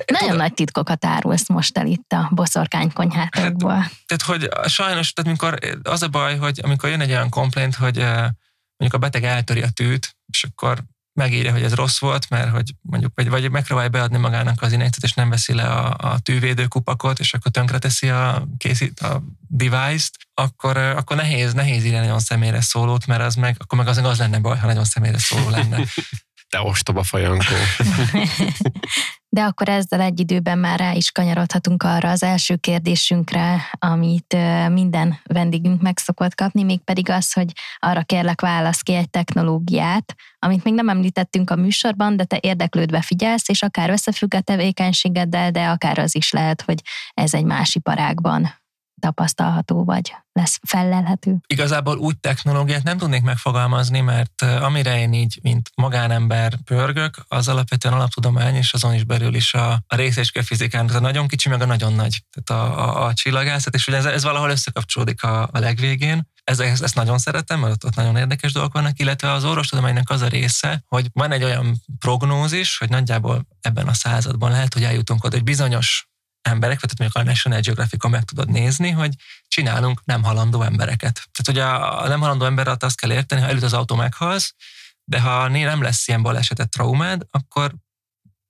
Nagyon Tudod, nagy titkokat árulsz most el itt a boszorkány konyhátokból. Hát, tehát, hogy sajnos, tehát amikor az a baj, hogy amikor jön egy olyan komplent, hogy mondjuk a beteg eltöri a tűt, és akkor megírja, hogy ez rossz volt, mert hogy mondjuk, vagy, vagy megpróbálja beadni magának az injekciót, és nem veszi le a, a tűvédőkupakot, és akkor tönkreteszi a, készít, a device-t, akkor, akkor nehéz, nehéz írni nagyon személyre szólót, mert az meg, akkor meg az, az lenne baj, ha nagyon személyre szóló lenne. Te ostoba fajankó. <laughs> De akkor ezzel egy időben már rá is kanyarodhatunk arra az első kérdésünkre, amit minden vendégünk meg szokott kapni, mégpedig az, hogy arra kérlek válasz ki egy technológiát, amit még nem említettünk a műsorban, de te érdeklődve figyelsz, és akár összefügg a tevékenységeddel, de akár az is lehet, hogy ez egy más iparágban tapasztalható, vagy lesz fellelhető? Igazából úgy technológiát nem tudnék megfogalmazni, mert amire én így, mint magánember pörgök, az alapvetően alaptudomány, és azon is belül is a, a részecske fizikán, a nagyon kicsi, meg a nagyon nagy, tehát a, a, a csillagászat, és ugye ez, ez valahol összekapcsolódik a, a legvégén. Ez, ezt, ezt nagyon szeretem, mert ott nagyon érdekes dolgok vannak, illetve az orvostudománynak az a része, hogy van egy olyan prognózis, hogy nagyjából ebben a században lehet, hogy eljutunk oda, hogy bizonyos emberek, vagy mondjuk a National Geographic-on meg tudod nézni, hogy csinálunk nem halandó embereket. Tehát, hogy a, nem halandó ember azt kell érteni, ha előtt az autó meghalsz, de ha nem lesz ilyen balesetet, traumád, akkor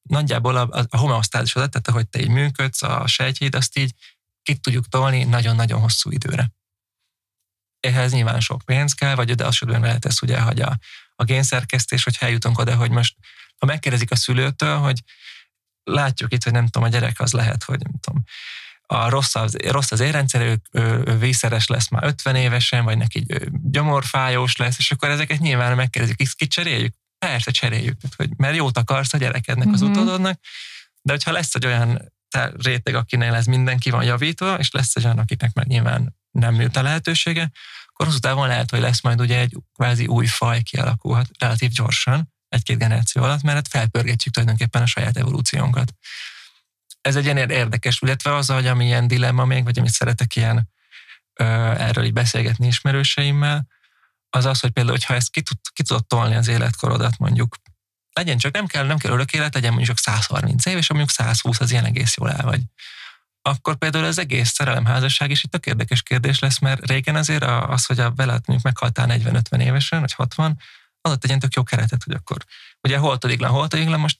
nagyjából a, a, homeosztázisodat, tehát ahogy te így működsz, a sejtjét, azt így ki tudjuk tolni nagyon-nagyon hosszú időre. Ehhez nyilván sok pénz kell, vagy de az sem lehet ez ugye, hogy a, a génszerkesztés, hogy eljutunk oda, hogy most ha megkérdezik a szülőtől, hogy látjuk itt, hogy nem tudom, a gyerek az lehet, hogy nem tudom, a rossz az, rossz az érrendszer, ő, ő, ő vészeres lesz már 50 évesen, vagy neki gyomorfájós lesz, és akkor ezeket nyilván megkérdezik, kit cseréljük? Persze cseréljük, hogy mert jót akarsz a gyerekednek, az mm-hmm. utódodnak, de hogyha lesz egy olyan réteg, akinél ez mindenki van javítva, és lesz egy olyan, akinek meg nyilván nem jut a lehetősége, akkor hosszú távon lehet, hogy lesz majd ugye egy kvázi új faj kialakulhat relatív gyorsan, egy-két generáció alatt, mert felpörgetjük tulajdonképpen a saját evolúciónkat. Ez egy ilyen érdekes, illetve az, hogy ami ilyen dilemma még, vagy amit szeretek ilyen ö, erről így beszélgetni ismerőseimmel, az az, hogy például, hogyha ezt ki, tud, ki tudod tolni az életkorodat mondjuk, legyen csak, nem kell, nem kell örök élet, legyen mondjuk csak 130 év, és mondjuk 120 az ilyen egész jól el vagy. Akkor például az egész szerelemházasság is itt a érdekes kérdés lesz, mert régen azért az, hogy a veled mondjuk meghaltál 40-50 évesen, vagy 60, adott egy ilyen tök jó keretet, hogy akkor ugye holtadiglan, holtadiglan, most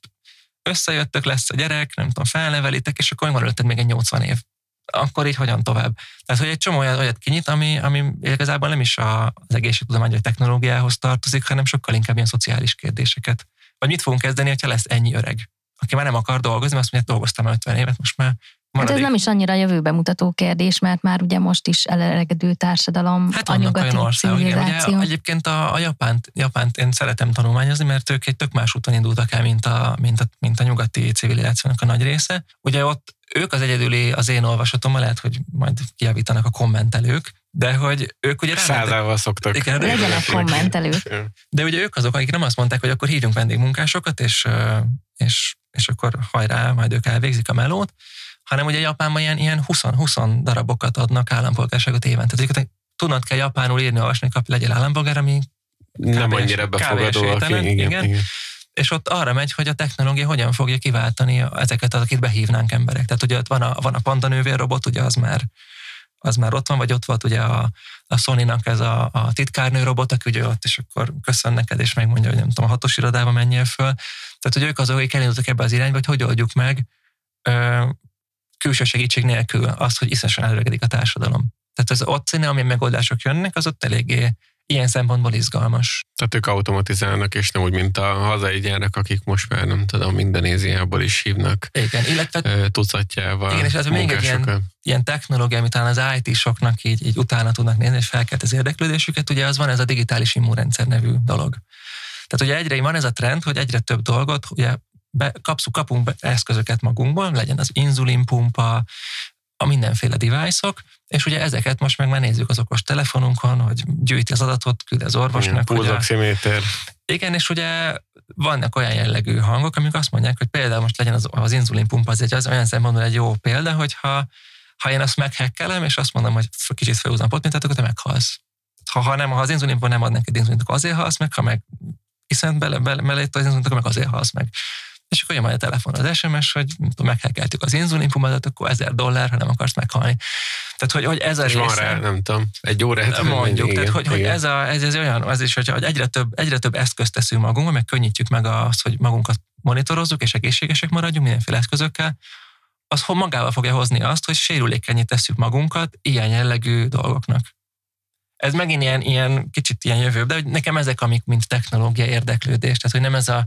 összejöttök, lesz a gyerek, nem tudom, felnevelitek, és akkor van előtted még egy 80 év. akkor így hogyan tovább. Tehát, hogy egy csomó olyat, olyat kinyit, ami, ami igazából nem is a, az egészségtudomány vagy technológiához tartozik, hanem sokkal inkább ilyen szociális kérdéseket. Vagy mit fogunk kezdeni, ha lesz ennyi öreg, aki már nem akar dolgozni, azt mondja, dolgoztam 50 évet, most már Maradék. Hát ez nem is annyira jövőbe mutató kérdés, mert már ugye most is eleregedő társadalom, hát a nyugati ország, igen. Ugye, egyébként a, a Japánt, Japánt én szeretem tanulmányozni, mert ők egy tök más úton indultak el, mint a, mint a, mint a nyugati civilizációnak a nagy része. Ugye ott ők az egyedüli, az én olvasatommal, lehet, hogy majd kiavítanak a kommentelők, de hogy ők ugye... Százával szoktak. Igen, Legyenek kommentelők. De ugye ők azok, akik nem azt mondták, hogy akkor hívjunk vendégmunkásokat, és, és, és akkor hajrá, majd ők elvégzik a melót, hanem ugye Japánban ilyen, ilyen 20, 20 darabokat adnak állampolgárságot évente. Tehát tudnod kell japánul írni, olvasni, kapj, legyél állampolgár, ami nem annyira befogadó, igen, igen, igen. És ott arra megy, hogy a technológia hogyan fogja kiváltani ezeket, akit behívnánk emberek. Tehát ugye ott van a, van a panda robot, ugye az már, az már ott van, vagy ott volt ugye a, a Sony-nak ez a, a titkárnő robot, aki ugye ott, és akkor köszön neked, és megmondja, hogy nem tudom, a hatos irodába menjél föl. Tehát, hogy ők azok, akik elindultak ebbe az irányba, hogy hogy oldjuk meg külső segítség nélkül az, hogy iszonyatosan előregedik a társadalom. Tehát az ott színe, amilyen megoldások jönnek, az ott eléggé ilyen szempontból izgalmas. Tehát ők automatizálnak, és nem úgy, mint a hazai gyárak, akik most már nem tudom, Indonéziából is hívnak. Igen, illetve tucatjával. Igen, és ez még egy ilyen, ilyen technológia, amit talán az IT-soknak így, így utána tudnak nézni, és felkelt az érdeklődésüket, ugye az van ez a digitális immunrendszer nevű dolog. Tehát ugye egyre van ez a trend, hogy egyre több dolgot ugye be, kapszuk, kapunk be eszközöket magunkból, legyen az inzulinpumpa, a mindenféle device-ok, és ugye ezeket most meg már nézzük az okos telefonunkon, hogy gyűjti az adatot, küld az orvosnak. Pulzoximéter. Igen, és ugye vannak olyan jellegű hangok, amik azt mondják, hogy például most legyen az, az inzulinpumpa, az egy az olyan szempontból egy jó példa, hogyha ha én azt meghekkelem, és azt mondom, hogy kicsit felhúzom a potmintát, akkor te meghalsz. Ha, ha nem, ha az inzulinpumpa nem ad neked inzulint, akkor azért halsz meg, ha meg hiszen bele, bele, bele az inzulint, akkor meg azért halsz meg és akkor jön majd a telefon az SMS, hogy meghekkeltük az inzulinpumadat, akkor ezer dollár, ha nem akarsz meghalni. Tehát, hogy, hogy ez a és része... van rá, nem tudom, egy órát. Mondjuk, tehát, hogy, hogy ez, a, ez, ez olyan, az is, hogy egyre több, egyre több eszközt teszünk magunkba, meg könnyítjük meg azt, hogy magunkat monitorozzuk, és egészségesek maradjunk mindenféle eszközökkel, az magával fogja hozni azt, hogy sérülékenyé tesszük magunkat ilyen jellegű dolgoknak. Ez megint ilyen, ilyen kicsit ilyen jövő, de hogy nekem ezek, amik mint technológia érdeklődés, tehát hogy nem ez a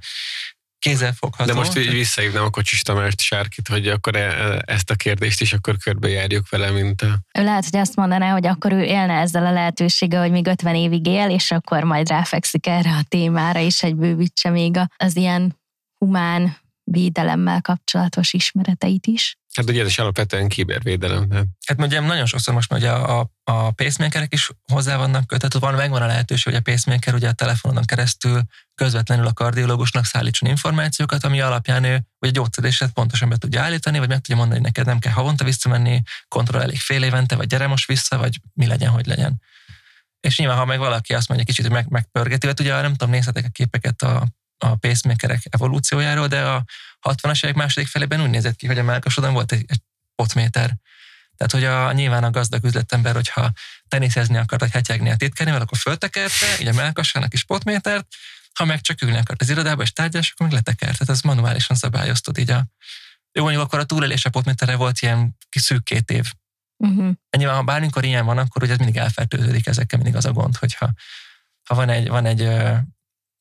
kézzelfogható. De most így visszahívnám a Kocsis Tamást Sárkit, hogy akkor e, e, ezt a kérdést is akkor körbejárjuk vele, mint a... Ő lehet, hogy azt mondaná, hogy akkor ő élne ezzel a lehetőséggel, hogy még 50 évig él, és akkor majd ráfekszik erre a témára, és egy bővítse még az ilyen humán védelemmel kapcsolatos ismereteit is. Hát ugye ez is alapvetően kibervédelem. De... Hát ugye nagyon sokszor most ugye a, a, a pacemakerek is hozzá vannak kötve, van, megvan a lehetőség, hogy a pacemaker ugye a telefonon keresztül közvetlenül a kardiológusnak szállítson információkat, ami alapján ő ugye gyógyszeréset pontosan be tudja állítani, vagy meg tudja mondani, hogy neked nem kell havonta visszamenni, kontroll elég fél évente, vagy gyere most vissza, vagy mi legyen, hogy legyen. És nyilván, ha meg valaki azt mondja kicsit, hogy meg, megpörgeti, vagy ugye nem tudom, nézhetek a képeket a, a pacemakerek evolúciójáról, de a 60-as évek második felében úgy nézett ki, hogy a melkasodon volt egy, egy potméter. Tehát, hogy a, nyilván a gazdag üzletember, hogyha teniszezni akart, vagy hetyegni a titkárnével, akkor föltekerte, így a melkasának is potmétert, ha meg csak ülni akart az irodába és tárgyás, akkor meg letekert. Tehát ez manuálisan szabályoztad így a... Jó, mondjuk akkor a túlélés a potméterre volt ilyen szűk két év. Uh-huh. Nyilván, ha bármikor ilyen van, akkor ugye ez mindig elfertőződik, ezekkel mindig az a gond, hogyha ha van egy, van egy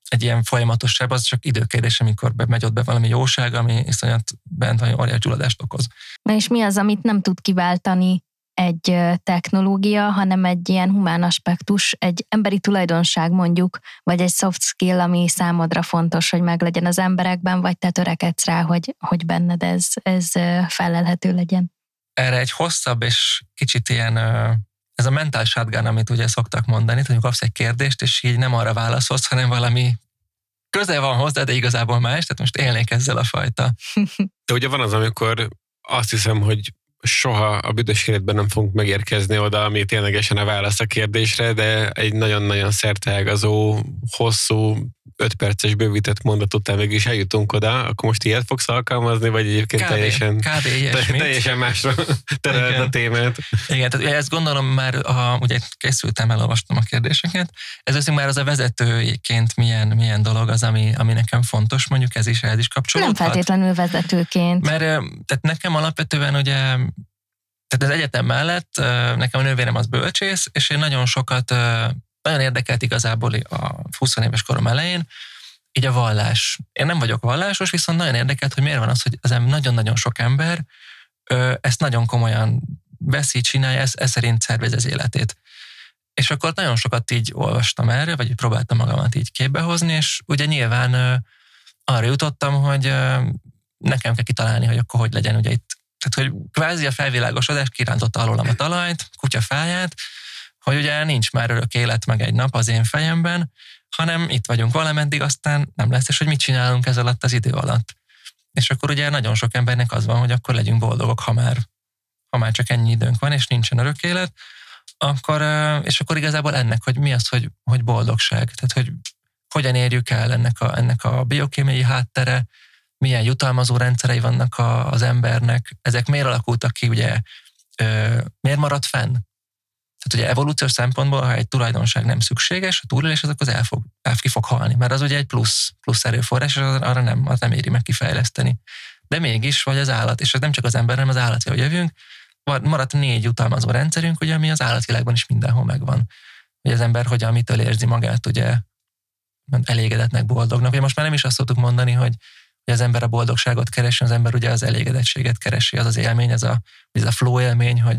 egy ilyen folyamatosság, az csak időkérdés, amikor megy ott be valami jóság, ami iszonyat bent vagy óriás gyulladást okoz. És mi az, amit nem tud kiváltani egy technológia, hanem egy ilyen humán aspektus, egy emberi tulajdonság mondjuk, vagy egy soft skill, ami számodra fontos, hogy meglegyen az emberekben, vagy te törekedsz rá, hogy, hogy benned ez, ez felelhető legyen. Erre egy hosszabb és kicsit ilyen ez a mental shotgun, amit ugye szoktak mondani, hogy kapsz egy kérdést, és így nem arra válaszolsz, hanem valami közel van hozzá, de igazából más, tehát most élnék ezzel a fajta. De ugye van az, amikor azt hiszem, hogy soha a büdös életben nem fogunk megérkezni oda, ami ténylegesen a válasz a kérdésre, de egy nagyon-nagyon szerteágazó, hosszú, öt perces bővített mondat után végül is eljutunk oda, akkor most ilyet fogsz alkalmazni, vagy egyébként KD, teljesen, KD <laughs> teljesen másra <laughs> tereled a témát? Igen, tehát ezt gondolom már, a, ugye készültem, elolvastam a kérdéseket, ez azért már az a vezetőként milyen, milyen dolog az, ami, ami nekem fontos, mondjuk ez is, ez is kapcsolódhat. Nem feltétlenül vezetőként. Mert tehát nekem alapvetően ugye tehát az egyetem mellett nekem a nővérem az bölcsész, és én nagyon sokat, nagyon érdekelt igazából a 20 éves korom elején, így a vallás. Én nem vagyok vallásos, viszont nagyon érdekelt, hogy miért van az, hogy az nagyon-nagyon sok ember ezt nagyon komolyan veszi, csinálja, ez, ez szerint szervez az életét. És akkor nagyon sokat így olvastam erre, vagy próbáltam magamat így képbehozni, és ugye nyilván arra jutottam, hogy nekem kell kitalálni, hogy akkor hogy legyen ugye itt. Tehát, hogy kvázi a felvilágosodás kirántotta alólam a talajt, kutya fáját, hogy ugye nincs már örök élet meg egy nap az én fejemben, hanem itt vagyunk valameddig, aztán nem lesz, és hogy mit csinálunk ez alatt az idő alatt. És akkor ugye nagyon sok embernek az van, hogy akkor legyünk boldogok, ha már, ha már csak ennyi időnk van, és nincsen örök élet, akkor, és akkor igazából ennek, hogy mi az, hogy, hogy boldogság. Tehát, hogy hogyan érjük el ennek a, ennek a biokémiai háttere, milyen jutalmazó rendszerei vannak a, az embernek, ezek miért alakultak ki, ugye, ö, miért maradt fenn? Tehát ugye evolúciós szempontból, ha egy tulajdonság nem szükséges, a túlélés azok az el fog, el ki fog halni, mert az ugye egy plusz, plusz erőforrás, és arra nem, az nem éri meg kifejleszteni. De mégis, vagy az állat, és ez nem csak az ember, hanem az állat, hogy jövünk, maradt négy utalmazó rendszerünk, ugye, ami az állatvilágban is mindenhol megvan. Hogy az ember hogyan, mitől érzi magát, ugye, elégedetnek, boldognak. Ugye most már nem is azt szoktuk mondani, hogy, hogy az ember a boldogságot keresi, az ember ugye az elégedettséget keresi, az az élmény, ez a, ez a flow élmény, hogy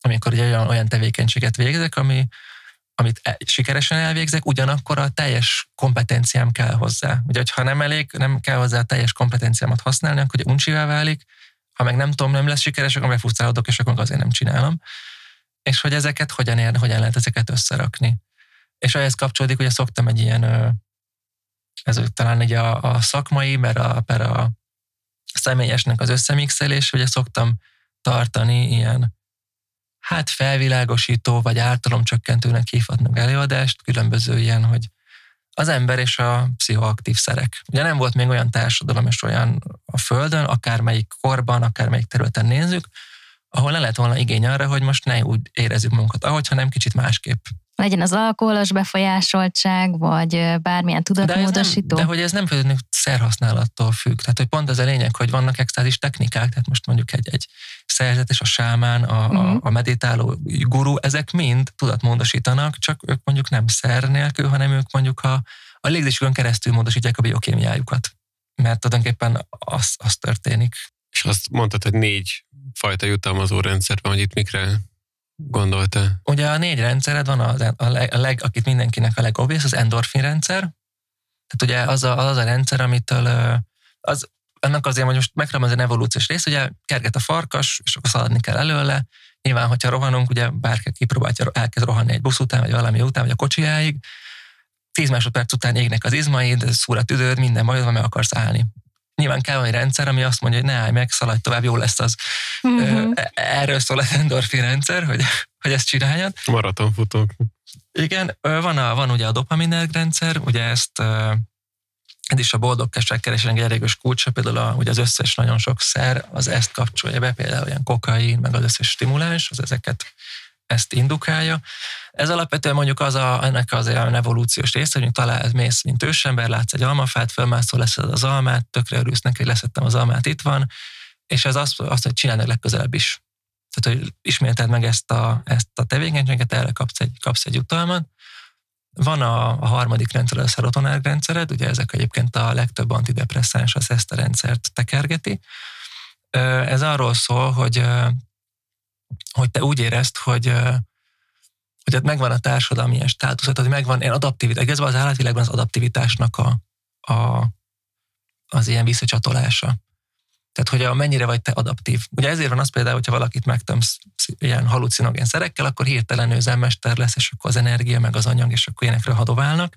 amikor ugye olyan, olyan tevékenységet végzek, ami, amit e, sikeresen elvégzek, ugyanakkor a teljes kompetenciám kell hozzá. Ugye, ha nem elég, nem kell hozzá a teljes kompetenciámat használni, akkor ugye uncsivá válik, ha meg nem tudom, nem lesz sikeres, akkor befutszálódok, és akkor azért nem csinálom. És hogy ezeket hogyan ér, hogyan lehet ezeket összerakni. És ehhez kapcsolódik, ugye szoktam egy ilyen, ez talán egy a, a szakmai, mert a, per a személyesnek az összemixelés, ugye szoktam tartani ilyen hát felvilágosító, vagy ártalomcsökkentőnek hívhatnak előadást, különböző ilyen, hogy az ember és a pszichoaktív szerek. Ugye nem volt még olyan társadalom és olyan a Földön, akármelyik korban, akármelyik területen nézzük, ahol ne lehet volna igény arra, hogy most ne úgy érezzük magunkat, ahogy, hanem kicsit másképp legyen az alkoholos befolyásoltság, vagy bármilyen tudatmódosító. De, de hogy ez nem feltétlenül szerhasználattól függ. Tehát, hogy pont az a lényeg, hogy vannak extázis technikák, tehát most mondjuk egy, egy szerzetes, a sámán, a, uh-huh. a, mhm. a meditáló guru, ezek mind tudatmódosítanak, csak ők mondjuk nem szer nélkül, hanem ők mondjuk a, a légzésükön keresztül módosítják a biokémiájukat. Mert tulajdonképpen az, az történik. És azt mondtad, hogy négy fajta jutalmazó rendszer van, hogy itt mikre gondolta? Ugye a négy rendszered van, az, a, leg, a leg, akit mindenkinek a legobvious, az endorfin rendszer. Tehát ugye az a, az a rendszer, amitől az, annak azért, hogy most megtalálom az evolúciós rész, ugye kerget a farkas, és akkor szaladni kell előle. Nyilván, hogyha rohanunk, ugye bárki kipróbálja, elkezd rohanni egy busz után, vagy valami után, vagy a kocsiáig, tíz másodperc után égnek az izmaid, szúr a tüdőd, minden bajod van, meg akarsz állni nyilván kell egy rendszer, ami azt mondja, hogy ne állj meg, szaladj tovább, jó lesz az. Uh-huh. Erről szól az endorfin rendszer, hogy, hogy ezt csináljad. Maratonfutók. Igen, van, a, van ugye a dopaminerg rendszer, ugye ezt ez is a boldogság keresőnek egy erős kulcsa, például a, ugye az összes nagyon sok szer az ezt kapcsolja be, például olyan kokain, meg az összes stimuláns, az ezeket ezt indukálja. Ez alapvetően mondjuk az a, ennek az olyan evolúciós része, hogy talál, mész, mint ősember, látsz egy almafát, fölmászol, leszed az almát, tökre örülsz neki, hogy leszettem az almát, itt van, és ez azt, azt hogy csinálnak legközelebb is. Tehát, hogy ismételd meg ezt a, ezt a tevékenységet, erre kapsz egy, kapsz egy utalmat. Van a, a harmadik rendszer, a szerotonárg rendszered, ugye ezek egyébként a legtöbb antidepresszáns, az ezt a rendszert tekergeti. Ez arról szól, hogy hogy te úgy érezd, hogy, hogy ott megvan a társadalmi ilyen státuszat, hogy megvan ilyen adaptivitás. Ez az állatvilágban az adaptivitásnak a, a, az ilyen visszacsatolása. Tehát, hogy a, mennyire vagy te adaptív. Ugye ezért van az például, hogyha valakit megtömsz ilyen halucinogén szerekkel, akkor hirtelen ő zenmester lesz, és akkor az energia, meg az anyag, és akkor ilyenekről hadoválnak.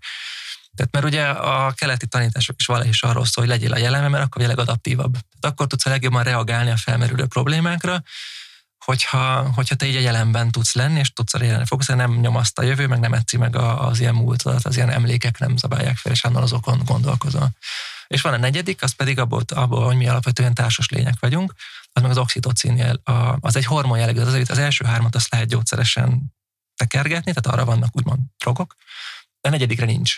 Tehát mert ugye a keleti tanítások is valahogy is arról szól, hogy legyél a jelenben, mert akkor vagy legadaptívabb. Tehát akkor tudsz a legjobban reagálni a felmerülő problémákra, hogyha, hogyha te így a jelenben tudsz lenni, és tudsz a jelenre fókuszálni, nem nyomaszt a jövő, meg nem etszi meg az ilyen múltat, az ilyen emlékek nem zabálják fel, és annál azokon gondolkozol. És van a negyedik, az pedig abból, abból hogy mi alapvetően társas lények vagyunk, az meg az oxitocin, az egy hormon jellegű, az, az első hármat azt lehet gyógyszeresen tekergetni, tehát arra vannak úgymond drogok, de a negyedikre nincs.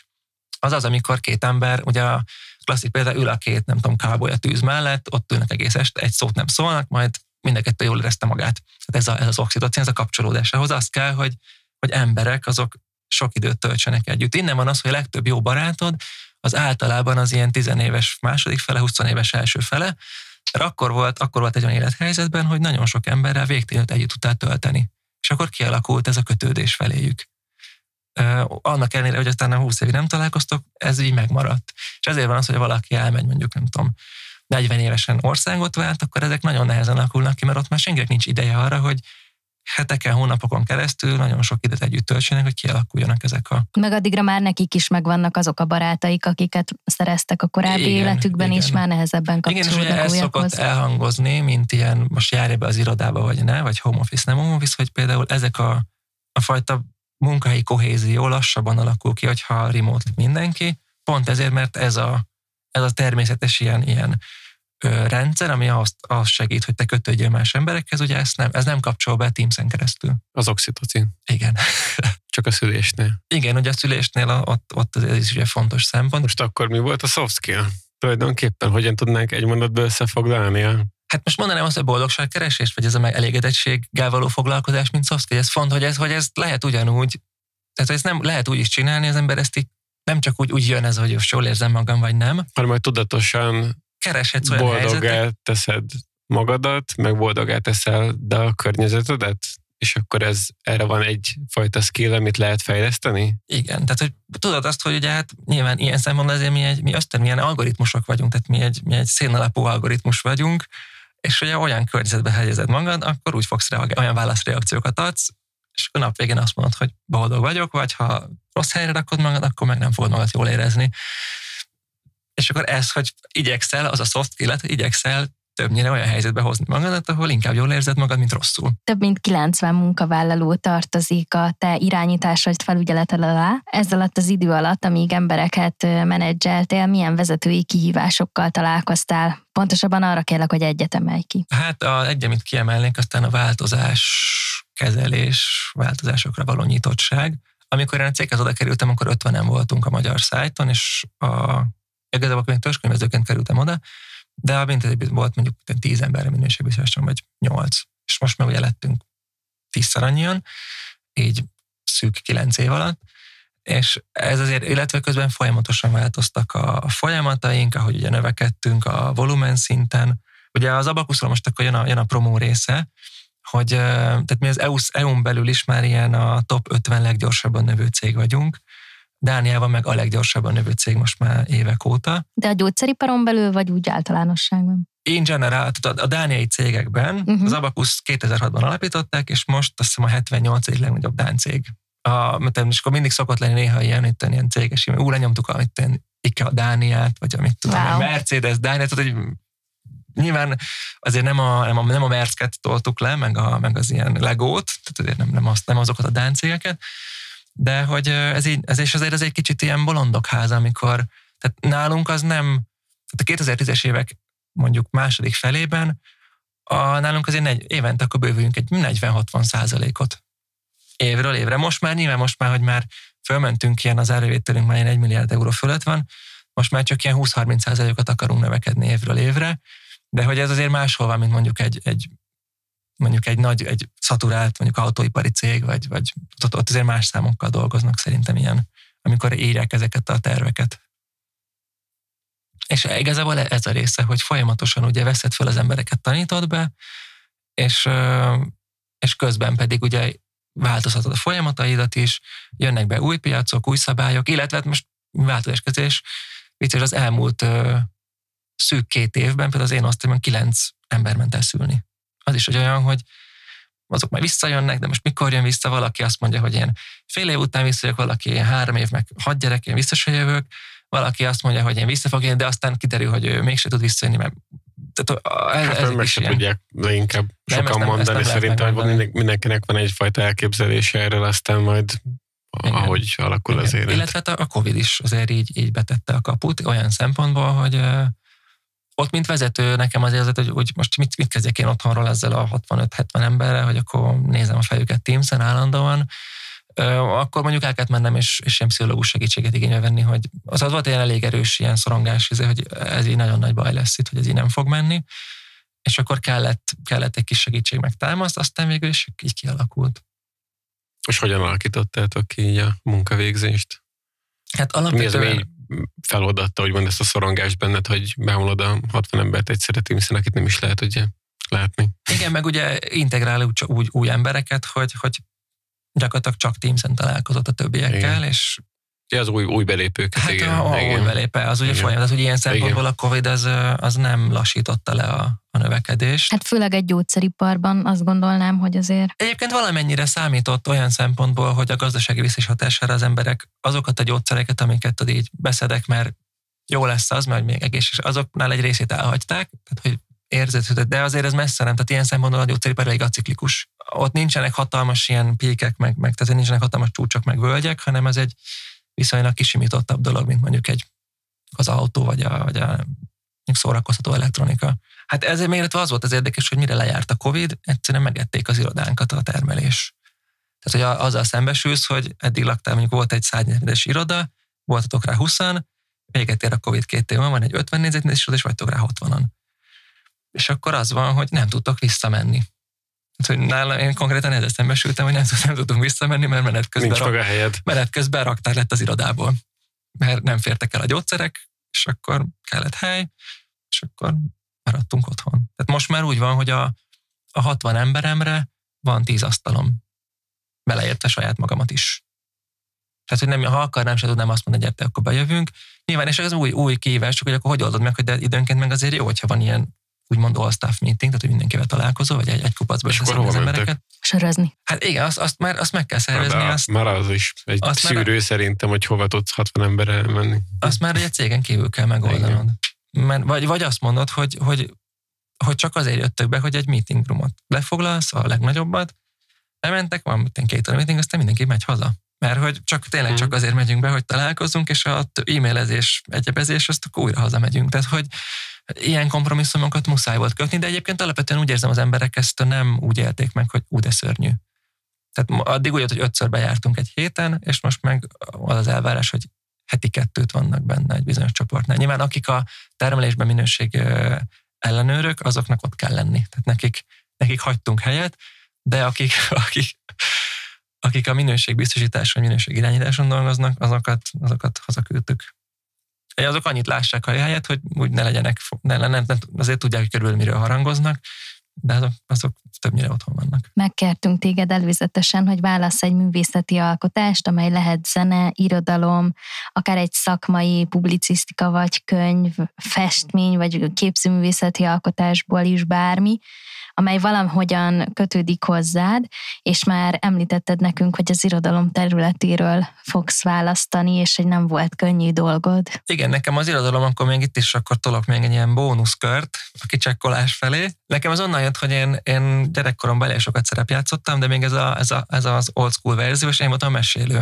Az az, amikor két ember, ugye a klasszik példa ül a két, nem tudom, káboly a tűz mellett, ott ülnek egész este, egy szót nem szólnak, majd mind a kettő jól érezte magát. Tehát ez, a, ez az oxitocin, ez a kapcsolódás. Ahhoz az kell, hogy, hogy emberek azok sok időt töltsenek együtt. Innen van az, hogy a legtöbb jó barátod az általában az ilyen tizenéves második fele, 20 éves első fele, mert akkor volt, akkor volt egy olyan élethelyzetben, hogy nagyon sok emberrel végtelenül együtt tudtál tölteni. És akkor kialakult ez a kötődés feléjük. Annak ellenére, hogy aztán a 20 évig nem találkoztok, ez így megmaradt. És ezért van az, hogy valaki elmegy mondjuk, nem tudom, 40 évesen országot vált, akkor ezek nagyon nehezen alakulnak ki, mert ott már senkinek nincs ideje arra, hogy heteken, hónapokon keresztül nagyon sok időt együtt töltsenek, hogy kialakuljanak ezek a... Meg addigra már nekik is megvannak azok a barátaik, akiket szereztek a korábbi igen, életükben, igen. és már nehezebben kapcsolódnak Igen, és ugye ez szokott elhangozni, mint ilyen, most járj be az irodába, vagy ne, vagy home office, nem home office, hogy például ezek a, a fajta munkahelyi kohézió lassabban alakul ki, hogyha remote mindenki, pont ezért, mert ez a, ez a természetes ilyen, ilyen rendszer, ami azt, azt segít, hogy te kötődjél más emberekhez, ugye ez nem, ez nem kapcsol be Teams-en keresztül. Az oxitocin. Igen. <laughs> Csak a szülésnél. Igen, ugye a szülésnél ott, ott ez is ugye fontos szempont. Most akkor mi volt a soft skill? Tulajdonképpen hogyan tudnánk egy mondatba összefoglalni? Hát most mondanám azt, hogy boldogságkeresés, vagy ez a elégedettséggel való foglalkozás, mint soft skill. Ez font, hogy ez, hogy ez lehet ugyanúgy, tehát ez nem lehet úgy is csinálni, az ember ezt így nem csak úgy, úgy jön ez, hogy jól érzem magam, vagy nem. Hanem majd tudatosan kereshetsz olyan boldogá helyzetet. teszed magadat, meg boldogá teszel, de a környezetedet, és akkor ez erre van egyfajta skill, amit lehet fejleszteni? Igen, tehát hogy tudod azt, hogy ugye hát nyilván ilyen szempontból azért mi, egy, mi ösztön, milyen algoritmusok vagyunk, tehát mi egy, mi egy szénalapú algoritmus vagyunk, és ugye olyan környezetbe helyezed magad, akkor úgy fogsz reagálni, olyan válaszreakciókat adsz, és a nap végén azt mondod, hogy boldog vagyok, vagy ha rossz helyre rakod magad, akkor meg nem fogod magad jól érezni. És akkor ez, hogy igyekszel, az a soft skill hogy igyekszel többnyire olyan helyzetbe hozni magadat, ahol inkább jól érzed magad, mint rosszul. Több mint 90 munkavállaló tartozik a te irányításod felügyeleted alá. Ez alatt az idő alatt, amíg embereket menedzseltél, milyen vezetői kihívásokkal találkoztál? Pontosabban arra kérlek, hogy egyet emelj ki. Hát a egy, amit kiemelnék, aztán a változás kezelés, változásokra való nyitottság. Amikor én a céghez oda kerültem, akkor 50 voltunk a magyar szájton, és a Igazából még törzskönyvezőként kerültem oda, de a mintegy volt mondjuk 10 emberre minőségbiztosan, vagy 8. És most meg ugye lettünk tízszer annyian, így szűk 9 év alatt, és ez azért, illetve közben folyamatosan változtak a folyamataink, ahogy ugye növekedtünk a volumen szinten. Ugye az Abakuszról most akkor jön a, jön a promó része, hogy tehát mi az EU-n belül is már ilyen a top 50 leggyorsabban növő cég vagyunk, Dániában meg a leggyorsabban növő cég most már évek óta. De a gyógyszeriparon belül, vagy úgy általánosságban? In general, tehát a dániai cégekben, uh-huh. az Abacus 2006-ban alapították, és most azt hiszem a 78. legnagyobb dán cég. A, és akkor mindig szokott lenni néha ilyen, itt ilyen céges, ú, lenyomtuk amit IKEA Dániát, vagy amit tudom, wow. Mercedes Dániát, tehát hogy nyilván azért nem a, nem a, nem a Mercket toltuk le, meg, a, meg az ilyen Legót, tehát azért nem, nem, azt, nem azokat a Dán cégeket, de hogy ez, így, ez és azért ez egy kicsit ilyen bolondok háza, amikor, tehát nálunk az nem, tehát a 2010-es évek mondjuk második felében, a, nálunk azért negy, évente akkor bővülünk egy 40-60 százalékot évről évre. Most már nyilván most már, hogy már fölmentünk ilyen, az árvételünk már ilyen 1 milliárd euró fölött van, most már csak ilyen 20-30 százalékot akarunk növekedni évről évre, de hogy ez azért máshol van, mint mondjuk egy, egy mondjuk egy nagy, egy szaturált mondjuk autóipari cég, vagy, vagy ott, ott azért más számokkal dolgoznak szerintem ilyen, amikor írják ezeket a terveket. És igazából ez a része, hogy folyamatosan ugye veszed fel az embereket, tanítod be, és, és közben pedig ugye változtatod a folyamataidat is, jönnek be új piacok, új szabályok, illetve hát most változáskezés, vicces az elmúlt szűk két évben, például az én osztályomban kilenc ember ment el szülni az is hogy olyan, hogy azok már visszajönnek, de most mikor jön vissza valaki, azt mondja, hogy én fél év után visszajövök, valaki én három év, meg hat gyerek, én vissza se jövök, valaki azt mondja, hogy én vissza jönni, de aztán kiderül, hogy ő mégse tud visszajönni, mert tehát ez, hát ez meg se tudják leginkább nem, sokan nem, mondani, szerintem hogy mindenkinek van egyfajta elképzelése erről, aztán majd igen. ahogy alakul Igen. az élet. Illetve hát a Covid is azért így, így betette a kaput olyan szempontból, hogy ott, mint vezető, nekem az érzet, hogy, hogy most mit, mit kezdjek én otthonról ezzel a 65-70 emberrel, hogy akkor nézem a fejüket Teams-en állandóan, akkor mondjuk el kellett mennem, és, és ilyen pszichológus segítséget igénybe venni, hogy az, az volt egy elég erős ilyen szorongás, izé, hogy ez így nagyon nagy baj lesz itt, hogy ez így nem fog menni. és akkor kellett, kellett egy kis segítség meg támaszt, aztán végül is így kialakult. És hogyan alakítottátok ki így a munkavégzést? Hát alapvetően... Mi az, feloldatta, hogy van ezt a szorongást benned, hogy beomlod a 60 embert egyszerre hiszen akit nem is lehet ugye látni. Igen, meg ugye integrál úgy, úgy új embereket, hogy, hogy gyakorlatilag csak Teams-en találkozott a többiekkel, igen. és Ja, az új, új belépőket, hát igen. A, a igen. új belépő, az ugye folyamat, hogy ilyen szempontból igen. a Covid az, az nem lassította le a, a növekedést. Hát főleg egy gyógyszeriparban azt gondolnám, hogy azért. Egyébként valamennyire számított olyan szempontból, hogy a gazdasági visszis hatására az emberek azokat a gyógyszereket, amiket tudod így beszedek, mert jó lesz az, mert még egészséges, azoknál egy részét elhagyták, tehát hogy érzed, de azért ez messze nem, tehát ilyen szempontból a gyógyszeripar elég aciklikus. Ott nincsenek hatalmas ilyen píkek, meg, meg tehát nincsenek hatalmas csúcsok, meg völgyek, hanem ez egy viszonylag kisimítottabb dolog, mint mondjuk egy az autó, vagy a, vagy a szórakoztató elektronika. Hát ezért még az volt az érdekes, hogy mire lejárt a Covid, egyszerűen megették az irodánkat a termelés. Tehát, hogy azzal szembesülsz, hogy eddig laktál, mondjuk volt egy 100 iroda, voltatok rá 20 véget ér a Covid két év van egy 50 négyzetméteres iroda, és vagytok rá 60-an. És akkor az van, hogy nem tudtok visszamenni. Hogy nála én konkrétan ezzel szembesültem, hogy nem, nem tudunk visszamenni, mert menet közben, Nincs rak, helyed. menet közben raktár lett az irodából. Mert nem fértek el a gyógyszerek, és akkor kellett hely, és akkor maradtunk otthon. Tehát most már úgy van, hogy a, a 60 emberemre van 10 asztalom. Beleértve saját magamat is. Tehát, hogy nem, ha akarnám, se tudnám azt mondani, hogy gyertek, akkor bejövünk. Nyilván, és ez új, új kihívás, csak hogy akkor hogy oldod meg, hogy de időnként meg azért jó, hogyha van ilyen úgymond all staff meeting, tehát hogy mindenkivel találkozol, vagy egy, egy kupacba és akkor az embereket. Sörözni. Hát igen, azt, azt, már, azt meg kell szervezni. De, azt, már az is egy azt szűrő már, szerintem, hogy hova tudsz 60 emberre menni. Azt már egy cégen kívül kell megoldanod. Mert, vagy, vagy azt mondod, hogy, hogy, hogy csak azért jöttök be, hogy egy meeting roomot lefoglalsz, a legnagyobbat, lementek, van két óra meeting, aztán mindenki megy haza. Mert hogy csak tényleg csak azért megyünk be, hogy találkozunk, és a e-mailezés, egyebezés, azt akkor újra hazamegyünk. Tehát, hogy ilyen kompromisszumokat muszáj volt kötni, de egyébként alapvetően úgy érzem, az emberek ezt nem úgy élték meg, hogy úgy de szörnyű. Tehát addig úgy, hogy ötször bejártunk egy héten, és most meg az az elvárás, hogy heti kettőt vannak benne egy bizonyos csoportnál. Nyilván akik a termelésben minőség ellenőrök, azoknak ott kell lenni. Tehát nekik, nekik hagytunk helyet, de akik, akik, akik a minőségbiztosításon, minőségirányításon dolgoznak, azokat, azokat hazaküldtük azok annyit lássák a helyet, hogy úgy ne legyenek, ne, ne, ne, azért tudják, hogy körülbelül miről harangoznak, de azok, azok többnyire otthon vannak. Megkértünk téged előzetesen, hogy válasz egy művészeti alkotást, amely lehet zene, irodalom, akár egy szakmai publicisztika, vagy könyv, festmény, vagy képzőművészeti alkotásból is bármi, amely valahogyan kötődik hozzád, és már említetted nekünk, hogy az irodalom területéről fogsz választani, és hogy nem volt könnyű dolgod. Igen, nekem az irodalom, akkor még itt is akkor tolok még egy ilyen bónuszkört a kicsekkolás felé. Nekem az onnan jött, hogy én, én gyerekkoromban elég sokat szerepjátszottam, de még ez, a, ez, a, ez az old school verzió, és én voltam mesélő.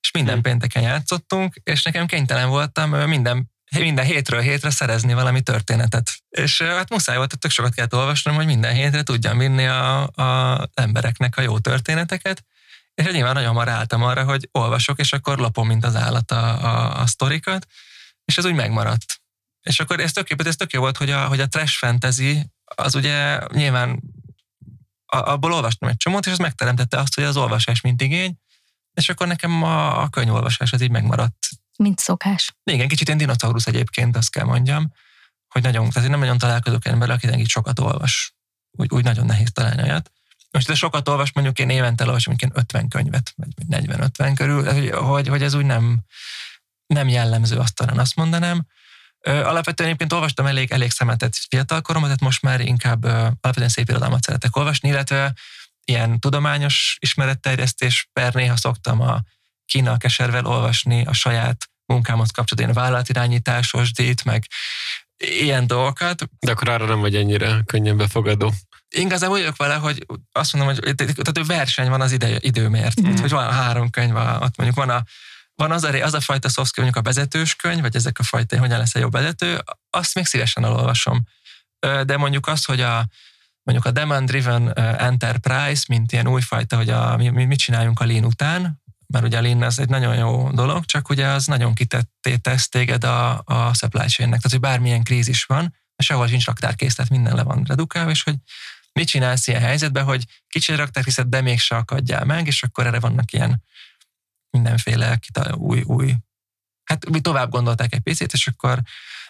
És minden hmm. pénteken játszottunk, és nekem kénytelen voltam minden minden hétről hétre szerezni valami történetet. És hát muszáj volt, tök sokat kellett olvasnom, hogy minden hétre tudjam vinni a, a embereknek a jó történeteket, és nyilván nagyon hamar álltam arra, hogy olvasok, és akkor lapom, mint az állat a, a, a sztorikat, és ez úgy megmaradt. És akkor ez tök, ez tök jó volt, hogy a, hogy a trash fantasy, az ugye nyilván abból olvastam egy csomót, és az megteremtette azt, hogy az olvasás mint igény, és akkor nekem a, a könyvolvasás az így megmaradt mint szokás. Igen, kicsit én dinoszaurusz egyébként, azt kell mondjam, hogy nagyon, tehát én nem nagyon találkozok emberrel, aki így sokat olvas. Úgy, úgy nagyon nehéz találni olyat. Most de sokat olvas, mondjuk én évente olvasom mondjuk 50 könyvet, vagy 40-50 körül, hogy, hogy, ez úgy nem, nem jellemző azt talán azt mondanám. Alapvetően egyébként olvastam elég, elég szemetet fiatalkoromban, tehát most már inkább alapvetően szép irodalmat szeretek olvasni, illetve ilyen tudományos ismeretterjesztés per néha szoktam a Kína keservel olvasni a saját munkámhoz kapcsolatban, vállalatirányításos dét, meg ilyen dolgokat. De akkor arra nem vagy ennyire könnyen befogadó. Én igazából vagyok vele, hogy azt mondom, hogy tehát verseny van az ide, időmért. Mm. hogy van három könyv, ott mondjuk van a van az a, az a fajta soft skill, mondjuk a vezetős könyv, vagy ezek a fajta, hogyan lesz a jobb vezető, azt még szívesen elolvasom. De mondjuk az, hogy a, mondjuk a demand driven enterprise, mint ilyen újfajta, hogy a, mi, mi mit csináljunk a lean után, mert ugye a Lean az egy nagyon jó dolog, csak ugye az nagyon kitetté tesz téged a, a supply chain-nek. Tehát, hogy bármilyen krízis van, sehol sincs raktárkészlet, minden le van redukálva, és hogy mit csinálsz ilyen helyzetben, hogy kicsi raktárkészlet, de mégse akadjál meg, és akkor erre vannak ilyen mindenféle új, új hát mi tovább gondolták egy picit, és akkor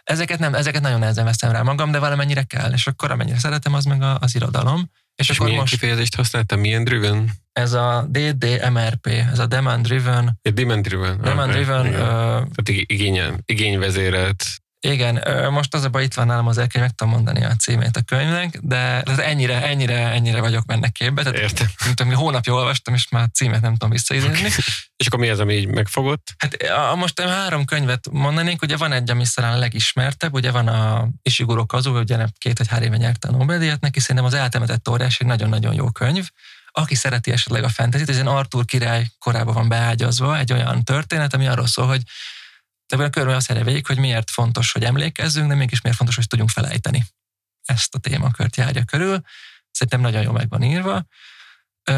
ezeket nem, ezeket nagyon nehezen veszem rá magam, de valamennyire kell, és akkor amennyire szeretem, az meg az irodalom. És, és akkor milyen most kifejezést használtam? Milyen driven? Ez a DDMRP, ez a Demand Driven. A demand Driven. Demand okay. Driven. Uh, Tehát igény, igényvezérelt igen, most az a baj, itt van nálam az elkezdő, meg tudom mondani a címét a könyvnek, de tehát ennyire, ennyire, ennyire vagyok benne képbe. Tehát, Értem. Mint tudom, hónapja olvastam, és már címet nem tudom visszaidézni. <laughs> és akkor mi az, ami így megfogott? Hát a, most három könyvet mondanék, ugye van egy, ami talán a legismertebb, ugye van a Ishiguro Kazu, ugye két vagy három éve nyerte a Nobel-díjat, neki szerintem az eltemetett órás egy nagyon-nagyon jó könyv. Aki szereti esetleg a fantasy-t, ez egy Arthur király korában van beágyazva, egy olyan történet, ami arról szól, hogy ebben a körben azt végig, hogy miért fontos, hogy emlékezzünk, de mégis miért fontos, hogy tudjunk felejteni. Ezt a témakört járja körül. Szerintem nagyon jól meg van írva.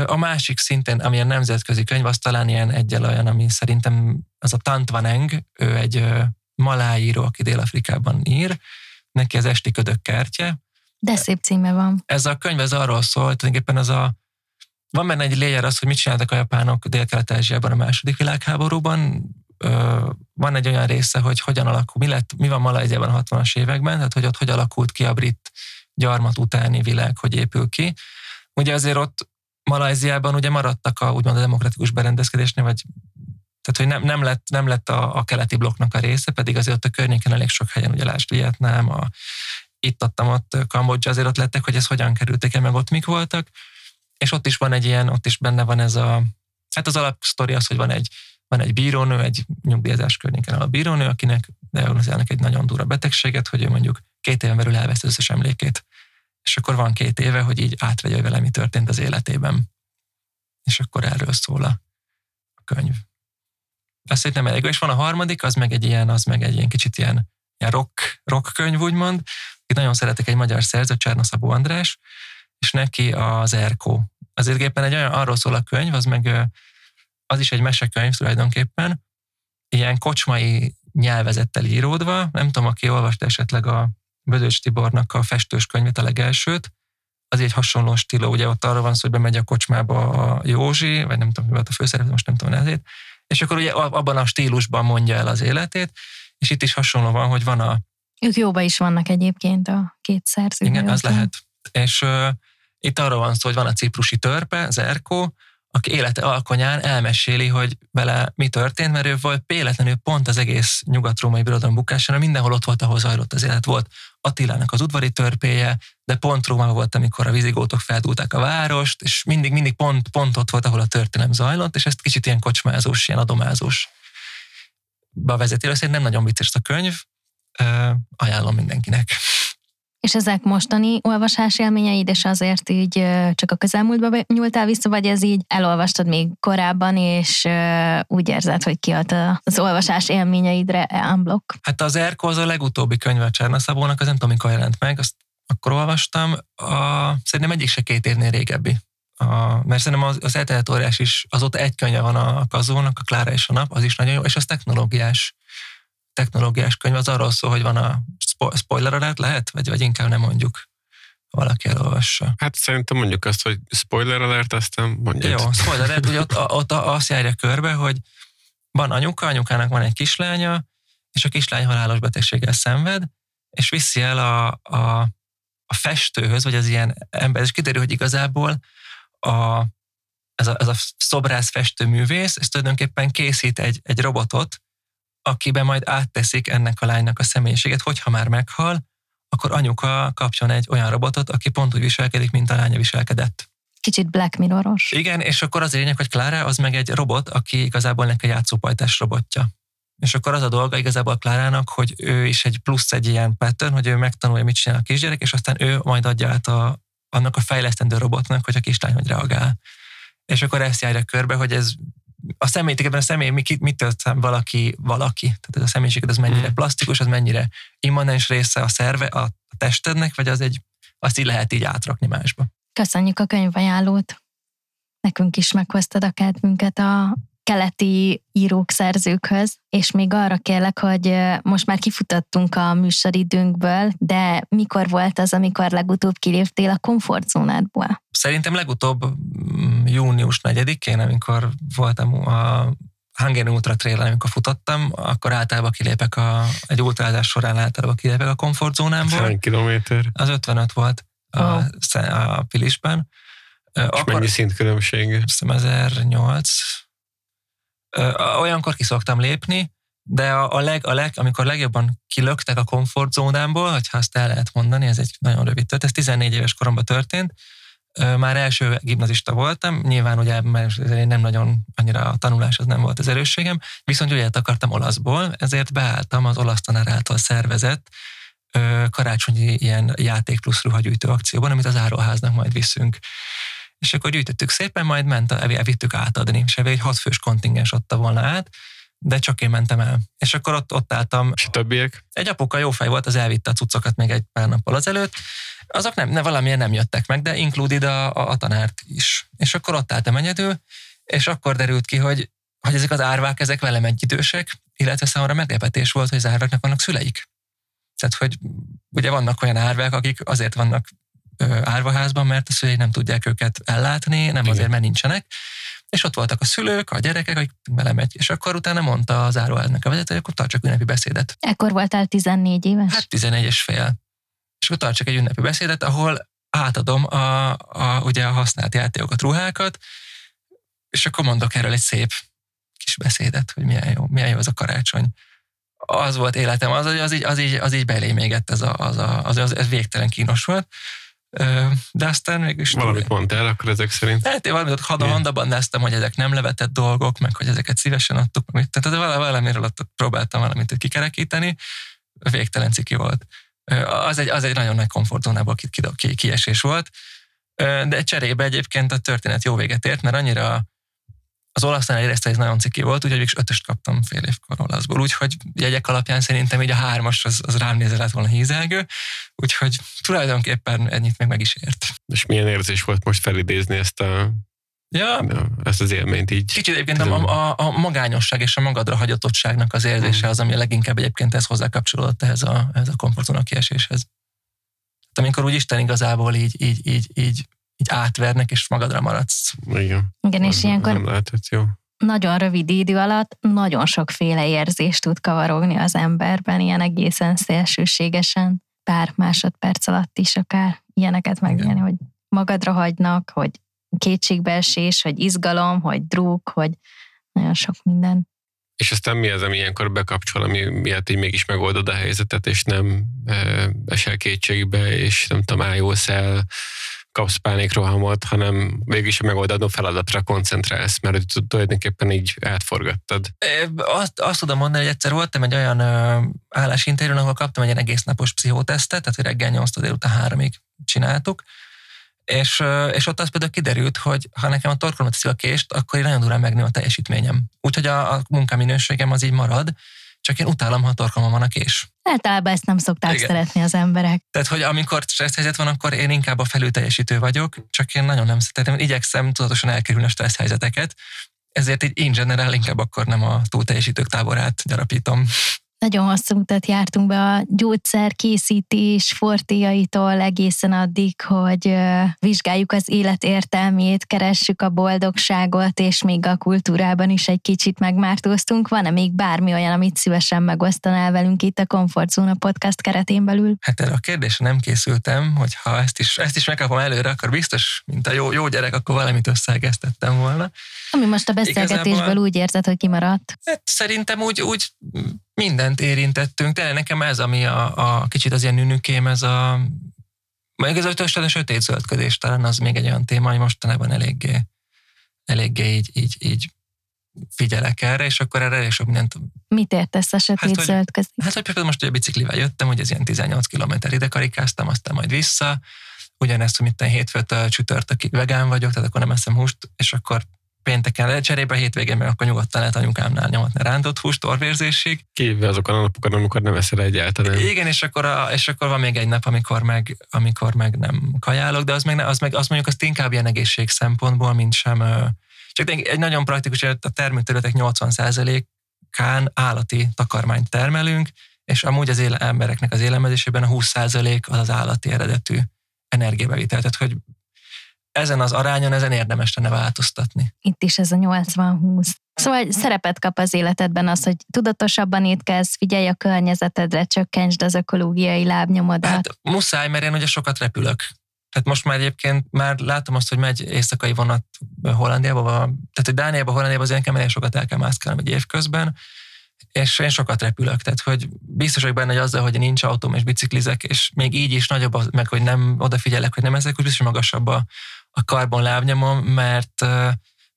A másik szintén, ami a nemzetközi könyv, az talán ilyen egyel olyan, ami szerintem az a Tant Van Eng, ő egy maláíró, aki Dél-Afrikában ír, neki az Esti Ködök kertje. De szép címe van. Ez a könyv ez arról szól, hogy tulajdonképpen az a van benne egy layer az, hogy mit csináltak a japánok Dél-Kelet-Ázsiában a második világháborúban, van egy olyan része, hogy hogyan alakul, mi, lett, mi van Malajziában a 60-as években, tehát hogy ott hogy alakult ki a brit gyarmat utáni világ, hogy épül ki. Ugye azért ott Malajziában ugye maradtak a úgymond a demokratikus berendezkedésnél, vagy tehát, hogy nem, nem lett, nem lett a, a keleti blokknak a része, pedig azért ott a környéken elég sok helyen, ugye lásd Vietnám, a, itt adtam ott Kambodzsa, azért ott lettek, hogy ez hogyan kerültek el, meg ott mik voltak, és ott is van egy ilyen, ott is benne van ez a, hát az alapsztori az, hogy van egy van egy bírónő, egy nyugdíjazás környéken a bírónő, akinek diagnoszálnak egy nagyon durva betegséget, hogy ő mondjuk két éven belül elvesz összes emlékét. És akkor van két éve, hogy így átvegye vele, mi történt az életében. És akkor erről szól a, könyv. Azt szerintem elég. És van a harmadik, az meg egy ilyen, az meg egy ilyen kicsit ilyen, ilyen rock, rock könyv, úgymond. Itt nagyon szeretek egy magyar szerző, Csárna Szabó András, és neki az Erkó. Azért éppen egy olyan, arról szól a könyv, az meg az is egy mesekönyv tulajdonképpen, ilyen kocsmai nyelvezettel íródva, nem tudom, aki olvasta esetleg a Bödöcs Tibornak a festős könyvet, a legelsőt, az egy hasonló stíló, ugye ott arra van szó, hogy bemegy a kocsmába a Józsi, vagy nem tudom, mi volt a főszereplő, most nem tudom ezért, és akkor ugye abban a stílusban mondja el az életét, és itt is hasonló van, hogy van a... Ők jóba is vannak egyébként a két szerző. Igen, az lehet. És uh, itt arra van szó, hogy van a ciprusi törpe, Zerkó, aki élete alkonyán elmeséli, hogy vele mi történt, mert ő volt véletlenül pont az egész nyugat-római birodalom bukására, mindenhol ott volt, ahol zajlott az élet. Volt Attilának az udvari törpéje, de pont Rómában volt, amikor a vizigótok feldúlták a várost, és mindig, mindig pont, pont ott volt, ahol a történelem zajlott, és ezt kicsit ilyen kocsmázós, ilyen adomázós bevezeti. Szerintem nem nagyon vicces a könyv, ajánlom mindenkinek. És ezek mostani olvasás élményeid, és azért így csak a közelmúltba nyúltál vissza, vagy ez így elolvastad még korábban, és úgy érzed, hogy kiad az olvasás élményeidre unblock? Hát az Erko az a legutóbbi könyve a Cserna Szabónak, az nem tudom, mikor jelent meg, azt akkor olvastam. A, szerintem egyik se két évnél régebbi. A, mert szerintem az, az eltenet órás is, azóta egy könyve van a Kazónak, a Klára és a Nap, az is nagyon jó, és az technológiás technológiás könyv, az arról szól, hogy van a spoiler alert lehet, vagy, vagy inkább nem mondjuk valaki elolvassa. Hát szerintem mondjuk azt, hogy spoiler alert, aztán mondjuk. Jó, <laughs> spoiler alert, hogy ott, ott azt járja körbe, hogy van anyuka, anyukának van egy kislánya, és a kislány halálos betegséggel szenved, és viszi el a, a, a festőhöz, vagy az ilyen ember, és kiderül, hogy igazából a, ez, a, ez a szobrász festőművész, ez tulajdonképpen készít egy, egy robotot, akiben majd átteszik ennek a lánynak a személyiséget, hogyha már meghal, akkor anyuka kapjon egy olyan robotot, aki pont úgy viselkedik, mint a lánya viselkedett. Kicsit Black Mirroros. Igen, és akkor az lényeg, hogy Klára az meg egy robot, aki igazából neki játszópajtás robotja. És akkor az a dolga igazából Klárának, hogy ő is egy plusz egy ilyen pattern, hogy ő megtanulja, mit csinál a kisgyerek, és aztán ő majd adja át a, annak a fejlesztendő robotnak, hogy a kislány hogy reagál. És akkor ezt járja körbe, hogy ez a személy, ebben a személy mit, mit tölt valaki, valaki. Tehát ez a személyiséged az mennyire mm. plastikus, az mennyire immanens része a szerve, a testednek, vagy az egy, azt így lehet így átrakni másba. Köszönjük a könyvajánlót. Nekünk is meghoztad a kedvünket a keleti írók, szerzőkhöz, és még arra kérlek, hogy most már kifutattunk a műsoridőnkből, de mikor volt az, amikor legutóbb kiléptél a komfortzónádból? Szerintem legutóbb mm, június 4-én, amikor voltam a Hungarian Ultra trail amikor futottam, akkor általában kilépek a, egy ultrázás során általában kilépek a komfortzónámból. Hány kilométer? Az 55 volt a, oh. a Pilisben. És akkor, mennyi szintkülönbség? Hiszem 1008. Olyankor ki szoktam lépni, de a, a, leg, a leg, amikor legjobban kilöktek a komfortzónámból, hogyha azt el lehet mondani, ez egy nagyon rövid történet, ez 14 éves koromban történt, már első gimnazista voltam, nyilván ugye mert én nem nagyon annyira a tanulás az nem volt az erősségem, viszont ugye akartam olaszból, ezért beálltam az olasz tanár által szervezett karácsonyi ilyen játék plusz ruhagyűjtő akcióban, amit az áróháznak majd viszünk. És akkor gyűjtöttük szépen, majd ment, elvittük átadni, és egy hatfős kontingens adta volna át, de csak én mentem el. És akkor ott, ott álltam. És a többiek? Egy apuka jó fej volt, az elvitte a cuccokat még egy pár nappal azelőtt, azok nem, ne, valamilyen nem jöttek meg, de included a, a, a tanárt is. És akkor ott álltam egyedül, és akkor derült ki, hogy, hogy ezek az árvák, ezek velem egyidősek, illetve számomra meglepetés volt, hogy az árváknak vannak szüleik. Tehát, hogy ugye vannak olyan árvák, akik azért vannak árvaházban, mert a szülei nem tudják őket ellátni, nem Igen. azért, mert nincsenek. És ott voltak a szülők, a gyerekek, akik belemegy. És akkor utána mondta az áruháznak a vezető, hogy akkor tartsak ünnepi beszédet. Ekkor voltál 14 éves? Hát 11 és fél és akkor tartsak egy ünnepi beszédet, ahol átadom a, a, ugye a használt játékokat, ruhákat, és akkor mondok erről egy szép kis beszédet, hogy milyen jó, milyen jó az a karácsony. Az volt életem, az, az, így, az, így, az így belém égett, ez, a, az, a, az, az, ez végtelen kínos volt. De aztán mégis... Valamit mondtál akkor ezek szerint? Hát én valamit ott handabban néztem, hogy ezek nem levetett dolgok, meg hogy ezeket szívesen adtuk. Tehát valamiről ott próbáltam valamit kikerekíteni, végtelen ciki volt az egy, az egy nagyon nagy komfortzónából ki, ki, kiesés volt, de cserébe egyébként a történet jó véget ért, mert annyira az olasznál hogy ez nagyon ciki volt, úgyhogy is ötöst kaptam fél évkor olaszból, úgyhogy jegyek alapján szerintem így a hármas az, az rám nézve lett volna hízelgő, úgyhogy tulajdonképpen ennyit meg meg is ért. És milyen érzés volt most felidézni ezt a Ja. Ezt az élményt így. Kicsit egyébként a, a, a magányosság és a magadra hagyatottságnak az érzése mm. az, ami leginkább egyébként ez hozzá kapcsolódott ehhez a, ehhez a komfortzóna kieséshez. Tehát amikor úgy Isten igazából így, így, így, így, így átvernek, és magadra maradsz. Igen. Igen, és ilyenkor nem lehetett jó. nagyon rövid idő alatt nagyon sokféle érzést tud kavarogni az emberben, ilyen egészen szélsőségesen, pár másodperc alatt is akár ilyeneket megélni, hogy magadra hagynak, hogy kétségbeesés, hogy izgalom, hogy drúg, hogy nagyon sok minden. És aztán mi az, ami ilyenkor bekapcsol, ami miatt így mégis megoldod a helyzetet, és nem e, esel kétségbe, és nem tudom, ájulsz el, kapsz pánikrohamot, hanem mégis a megoldandó feladatra koncentrálsz, mert tulajdonképpen így átforgattad. Azt, azt tudom mondani, hogy egyszer voltam egy olyan állásinterjún, ahol kaptam egy egész napos pszichotesztet, tehát reggel 8 délután 3-ig csináltuk, és, és ott az például kiderült, hogy ha nekem a torkolomat teszi a kést, akkor én nagyon durán megnő a teljesítményem. Úgyhogy a, a munkaminőségem az így marad, csak én utálom, ha torkolomon van a kés. Általában ezt nem szokták Igen. szeretni az emberek. Tehát, hogy amikor stressz helyzet van, akkor én inkább a felülteljesítő vagyok, csak én nagyon nem szeretem, igyekszem tudatosan elkerülni a stressz helyzeteket, ezért így in general inkább akkor nem a túlteljesítők táborát gyarapítom. Nagyon hosszú utat jártunk be a gyógyszerkészítés fortéjaitól egészen addig, hogy vizsgáljuk az élet értelmét, keressük a boldogságot, és még a kultúrában is egy kicsit megmártóztunk. Van-e még bármi olyan, amit szívesen megosztanál velünk itt a Komfortzóna podcast keretén belül? Hát erre a kérdésre nem készültem, hogy ha ezt is, ezt is megkapom előre, akkor biztos, mint a jó, jó gyerek, akkor valamit összeegeztettem volna. Ami most a beszélgetésből Igazából, úgy érzed, hogy kimaradt? Hát szerintem úgy, úgy mindent érintettünk. Tényleg nekem ez, ami a, a kicsit az ilyen nünükém, ez a meg ez a sötét zöldködés talán az még egy olyan téma, hogy mostanában eléggé, eléggé így, így, így figyelek erre, és akkor erre elég sok mindent... Mit értesz a sötét hát? Hát, hogy például most ugye biciklivel jöttem, hogy ez ilyen 18 km ide karikáztam, aztán majd vissza, ugyanezt, hogy itt hétfőtől csütörtökig vegán vagyok, tehát akkor nem eszem húst, és akkor pénteken cserébe hétvégén meg akkor nyugodtan lehet anyukámnál nyomatni rántott húst, orvérzésig. Kívül azokon a napokat, amikor nem eszel egyáltalán. Igen, és akkor, a, és akkor van még egy nap, amikor meg, amikor meg nem kajálok, de az, meg, az, meg, az mondjuk azt inkább ilyen egészség szempontból, mint sem. Csak egy nagyon praktikus, hogy a termőterületek 80%-án állati takarmányt termelünk, és amúgy az éle, embereknek az élelmezésében a 20% az az állati eredetű energiabevitel. Tehát, hogy ezen az arányon, ezen érdemes lenne változtatni. Itt is ez a 80-20. Szóval szerepet kap az életedben az, hogy tudatosabban étkezz, figyelj a környezetedre, csökkentsd az ökológiai lábnyomodat. Hát muszáj, mert én ugye sokat repülök. Tehát most már egyébként már látom azt, hogy megy éjszakai vonat Hollandiába, tehát hogy Dániába, Hollandiába az nekem sokat el kell mászkálnom egy év közben, és én sokat repülök, tehát hogy biztos vagyok benne, hogy azzal, hogy nincs autóm és biciklizek, és még így is nagyobb, meg hogy nem odafigyelek, hogy nem ezek, hogy biztos magasabb a, a karbon lábnyomom, mert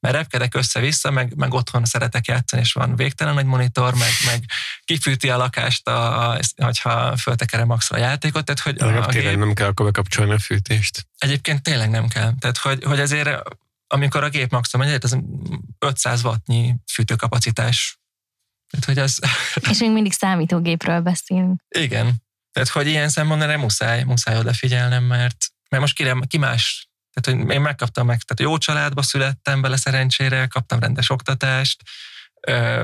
mert repkedek össze-vissza, meg, meg otthon szeretek játszani, és van végtelen nagy monitor, meg, meg kifűti a lakást, a, a, hogyha föltekerem maxra a játékot. Tehát, hogy a, a gép... nem kell akkor bekapcsolni a fűtést. Egyébként tényleg nem kell. Tehát, hogy, hogy ezért amikor a gép maximum megy, az 500 wattnyi fűtőkapacitás. Tehát, hogy az... <laughs> És még mindig számítógépről beszélünk. Igen. Tehát, hogy ilyen szempontból nem muszáj, muszáj odafigyelnem, mert, mert most ki, ki más tehát, hogy én megkaptam meg, tehát jó családba születtem bele szerencsére, kaptam rendes oktatást,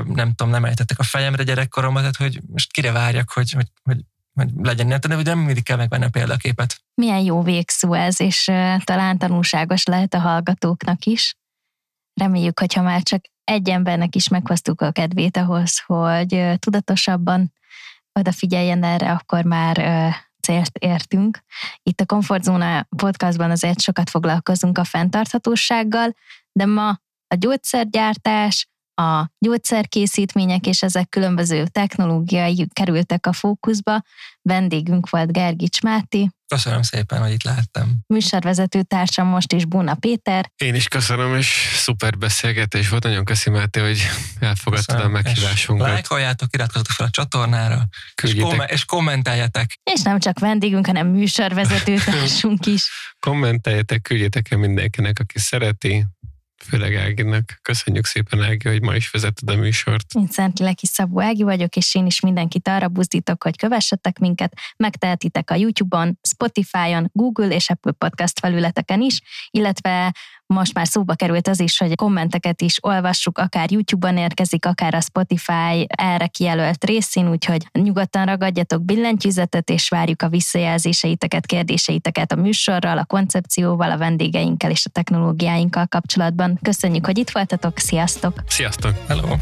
nem tudom, nem ejtettek a fejemre gyerekkoromban, tehát hogy most kire várjak, hogy, hogy, hogy, hogy legyen de nem mindig kell megvenni a példaképet. Milyen jó végszó ez, és talán tanulságos lehet a hallgatóknak is. Reméljük, hogyha már csak egy embernek is meghoztuk a kedvét ahhoz, hogy uh, tudatosabban odafigyeljen erre, akkor már célt értünk. Itt a Komfortzóna podcastban azért sokat foglalkozunk a fenntarthatósággal, de ma a gyógyszergyártás, a gyógyszerkészítmények és ezek különböző technológiai kerültek a fókuszba. Vendégünk volt Gergics Máti. Köszönöm szépen, hogy itt lehettem. Műsorvezető társam most is Buna Péter. Én is köszönöm, és szuper beszélgetés volt. Nagyon köszi Máté, hogy elfogadtad köszönöm. a meghívásunkat. Lájkoljátok, iratkozzatok fel a csatornára, és, kom- és kommenteljetek. És nem csak vendégünk, hanem műsorvezető <laughs> társunk is. kommenteljetek, küldjetek el mindenkinek, aki szereti, főleg Áginak. Köszönjük szépen, Ági, hogy ma is vezetted a műsort. Én Szent Leki Szabó Ági vagyok, és én is mindenkit arra buzdítok, hogy kövessetek minket, megtehetitek a YouTube-on, Spotify-on, Google és Apple Podcast felületeken is, illetve most már szóba került az is, hogy kommenteket is olvassuk, akár YouTube-on érkezik, akár a Spotify erre kijelölt részén, úgyhogy nyugodtan ragadjatok billentyűzetet, és várjuk a visszajelzéseiteket, kérdéseiteket a műsorral, a koncepcióval, a vendégeinkkel és a technológiáinkkal kapcsolatban. Köszönjük, hogy itt voltatok, sziasztok! Sziasztok! Hello!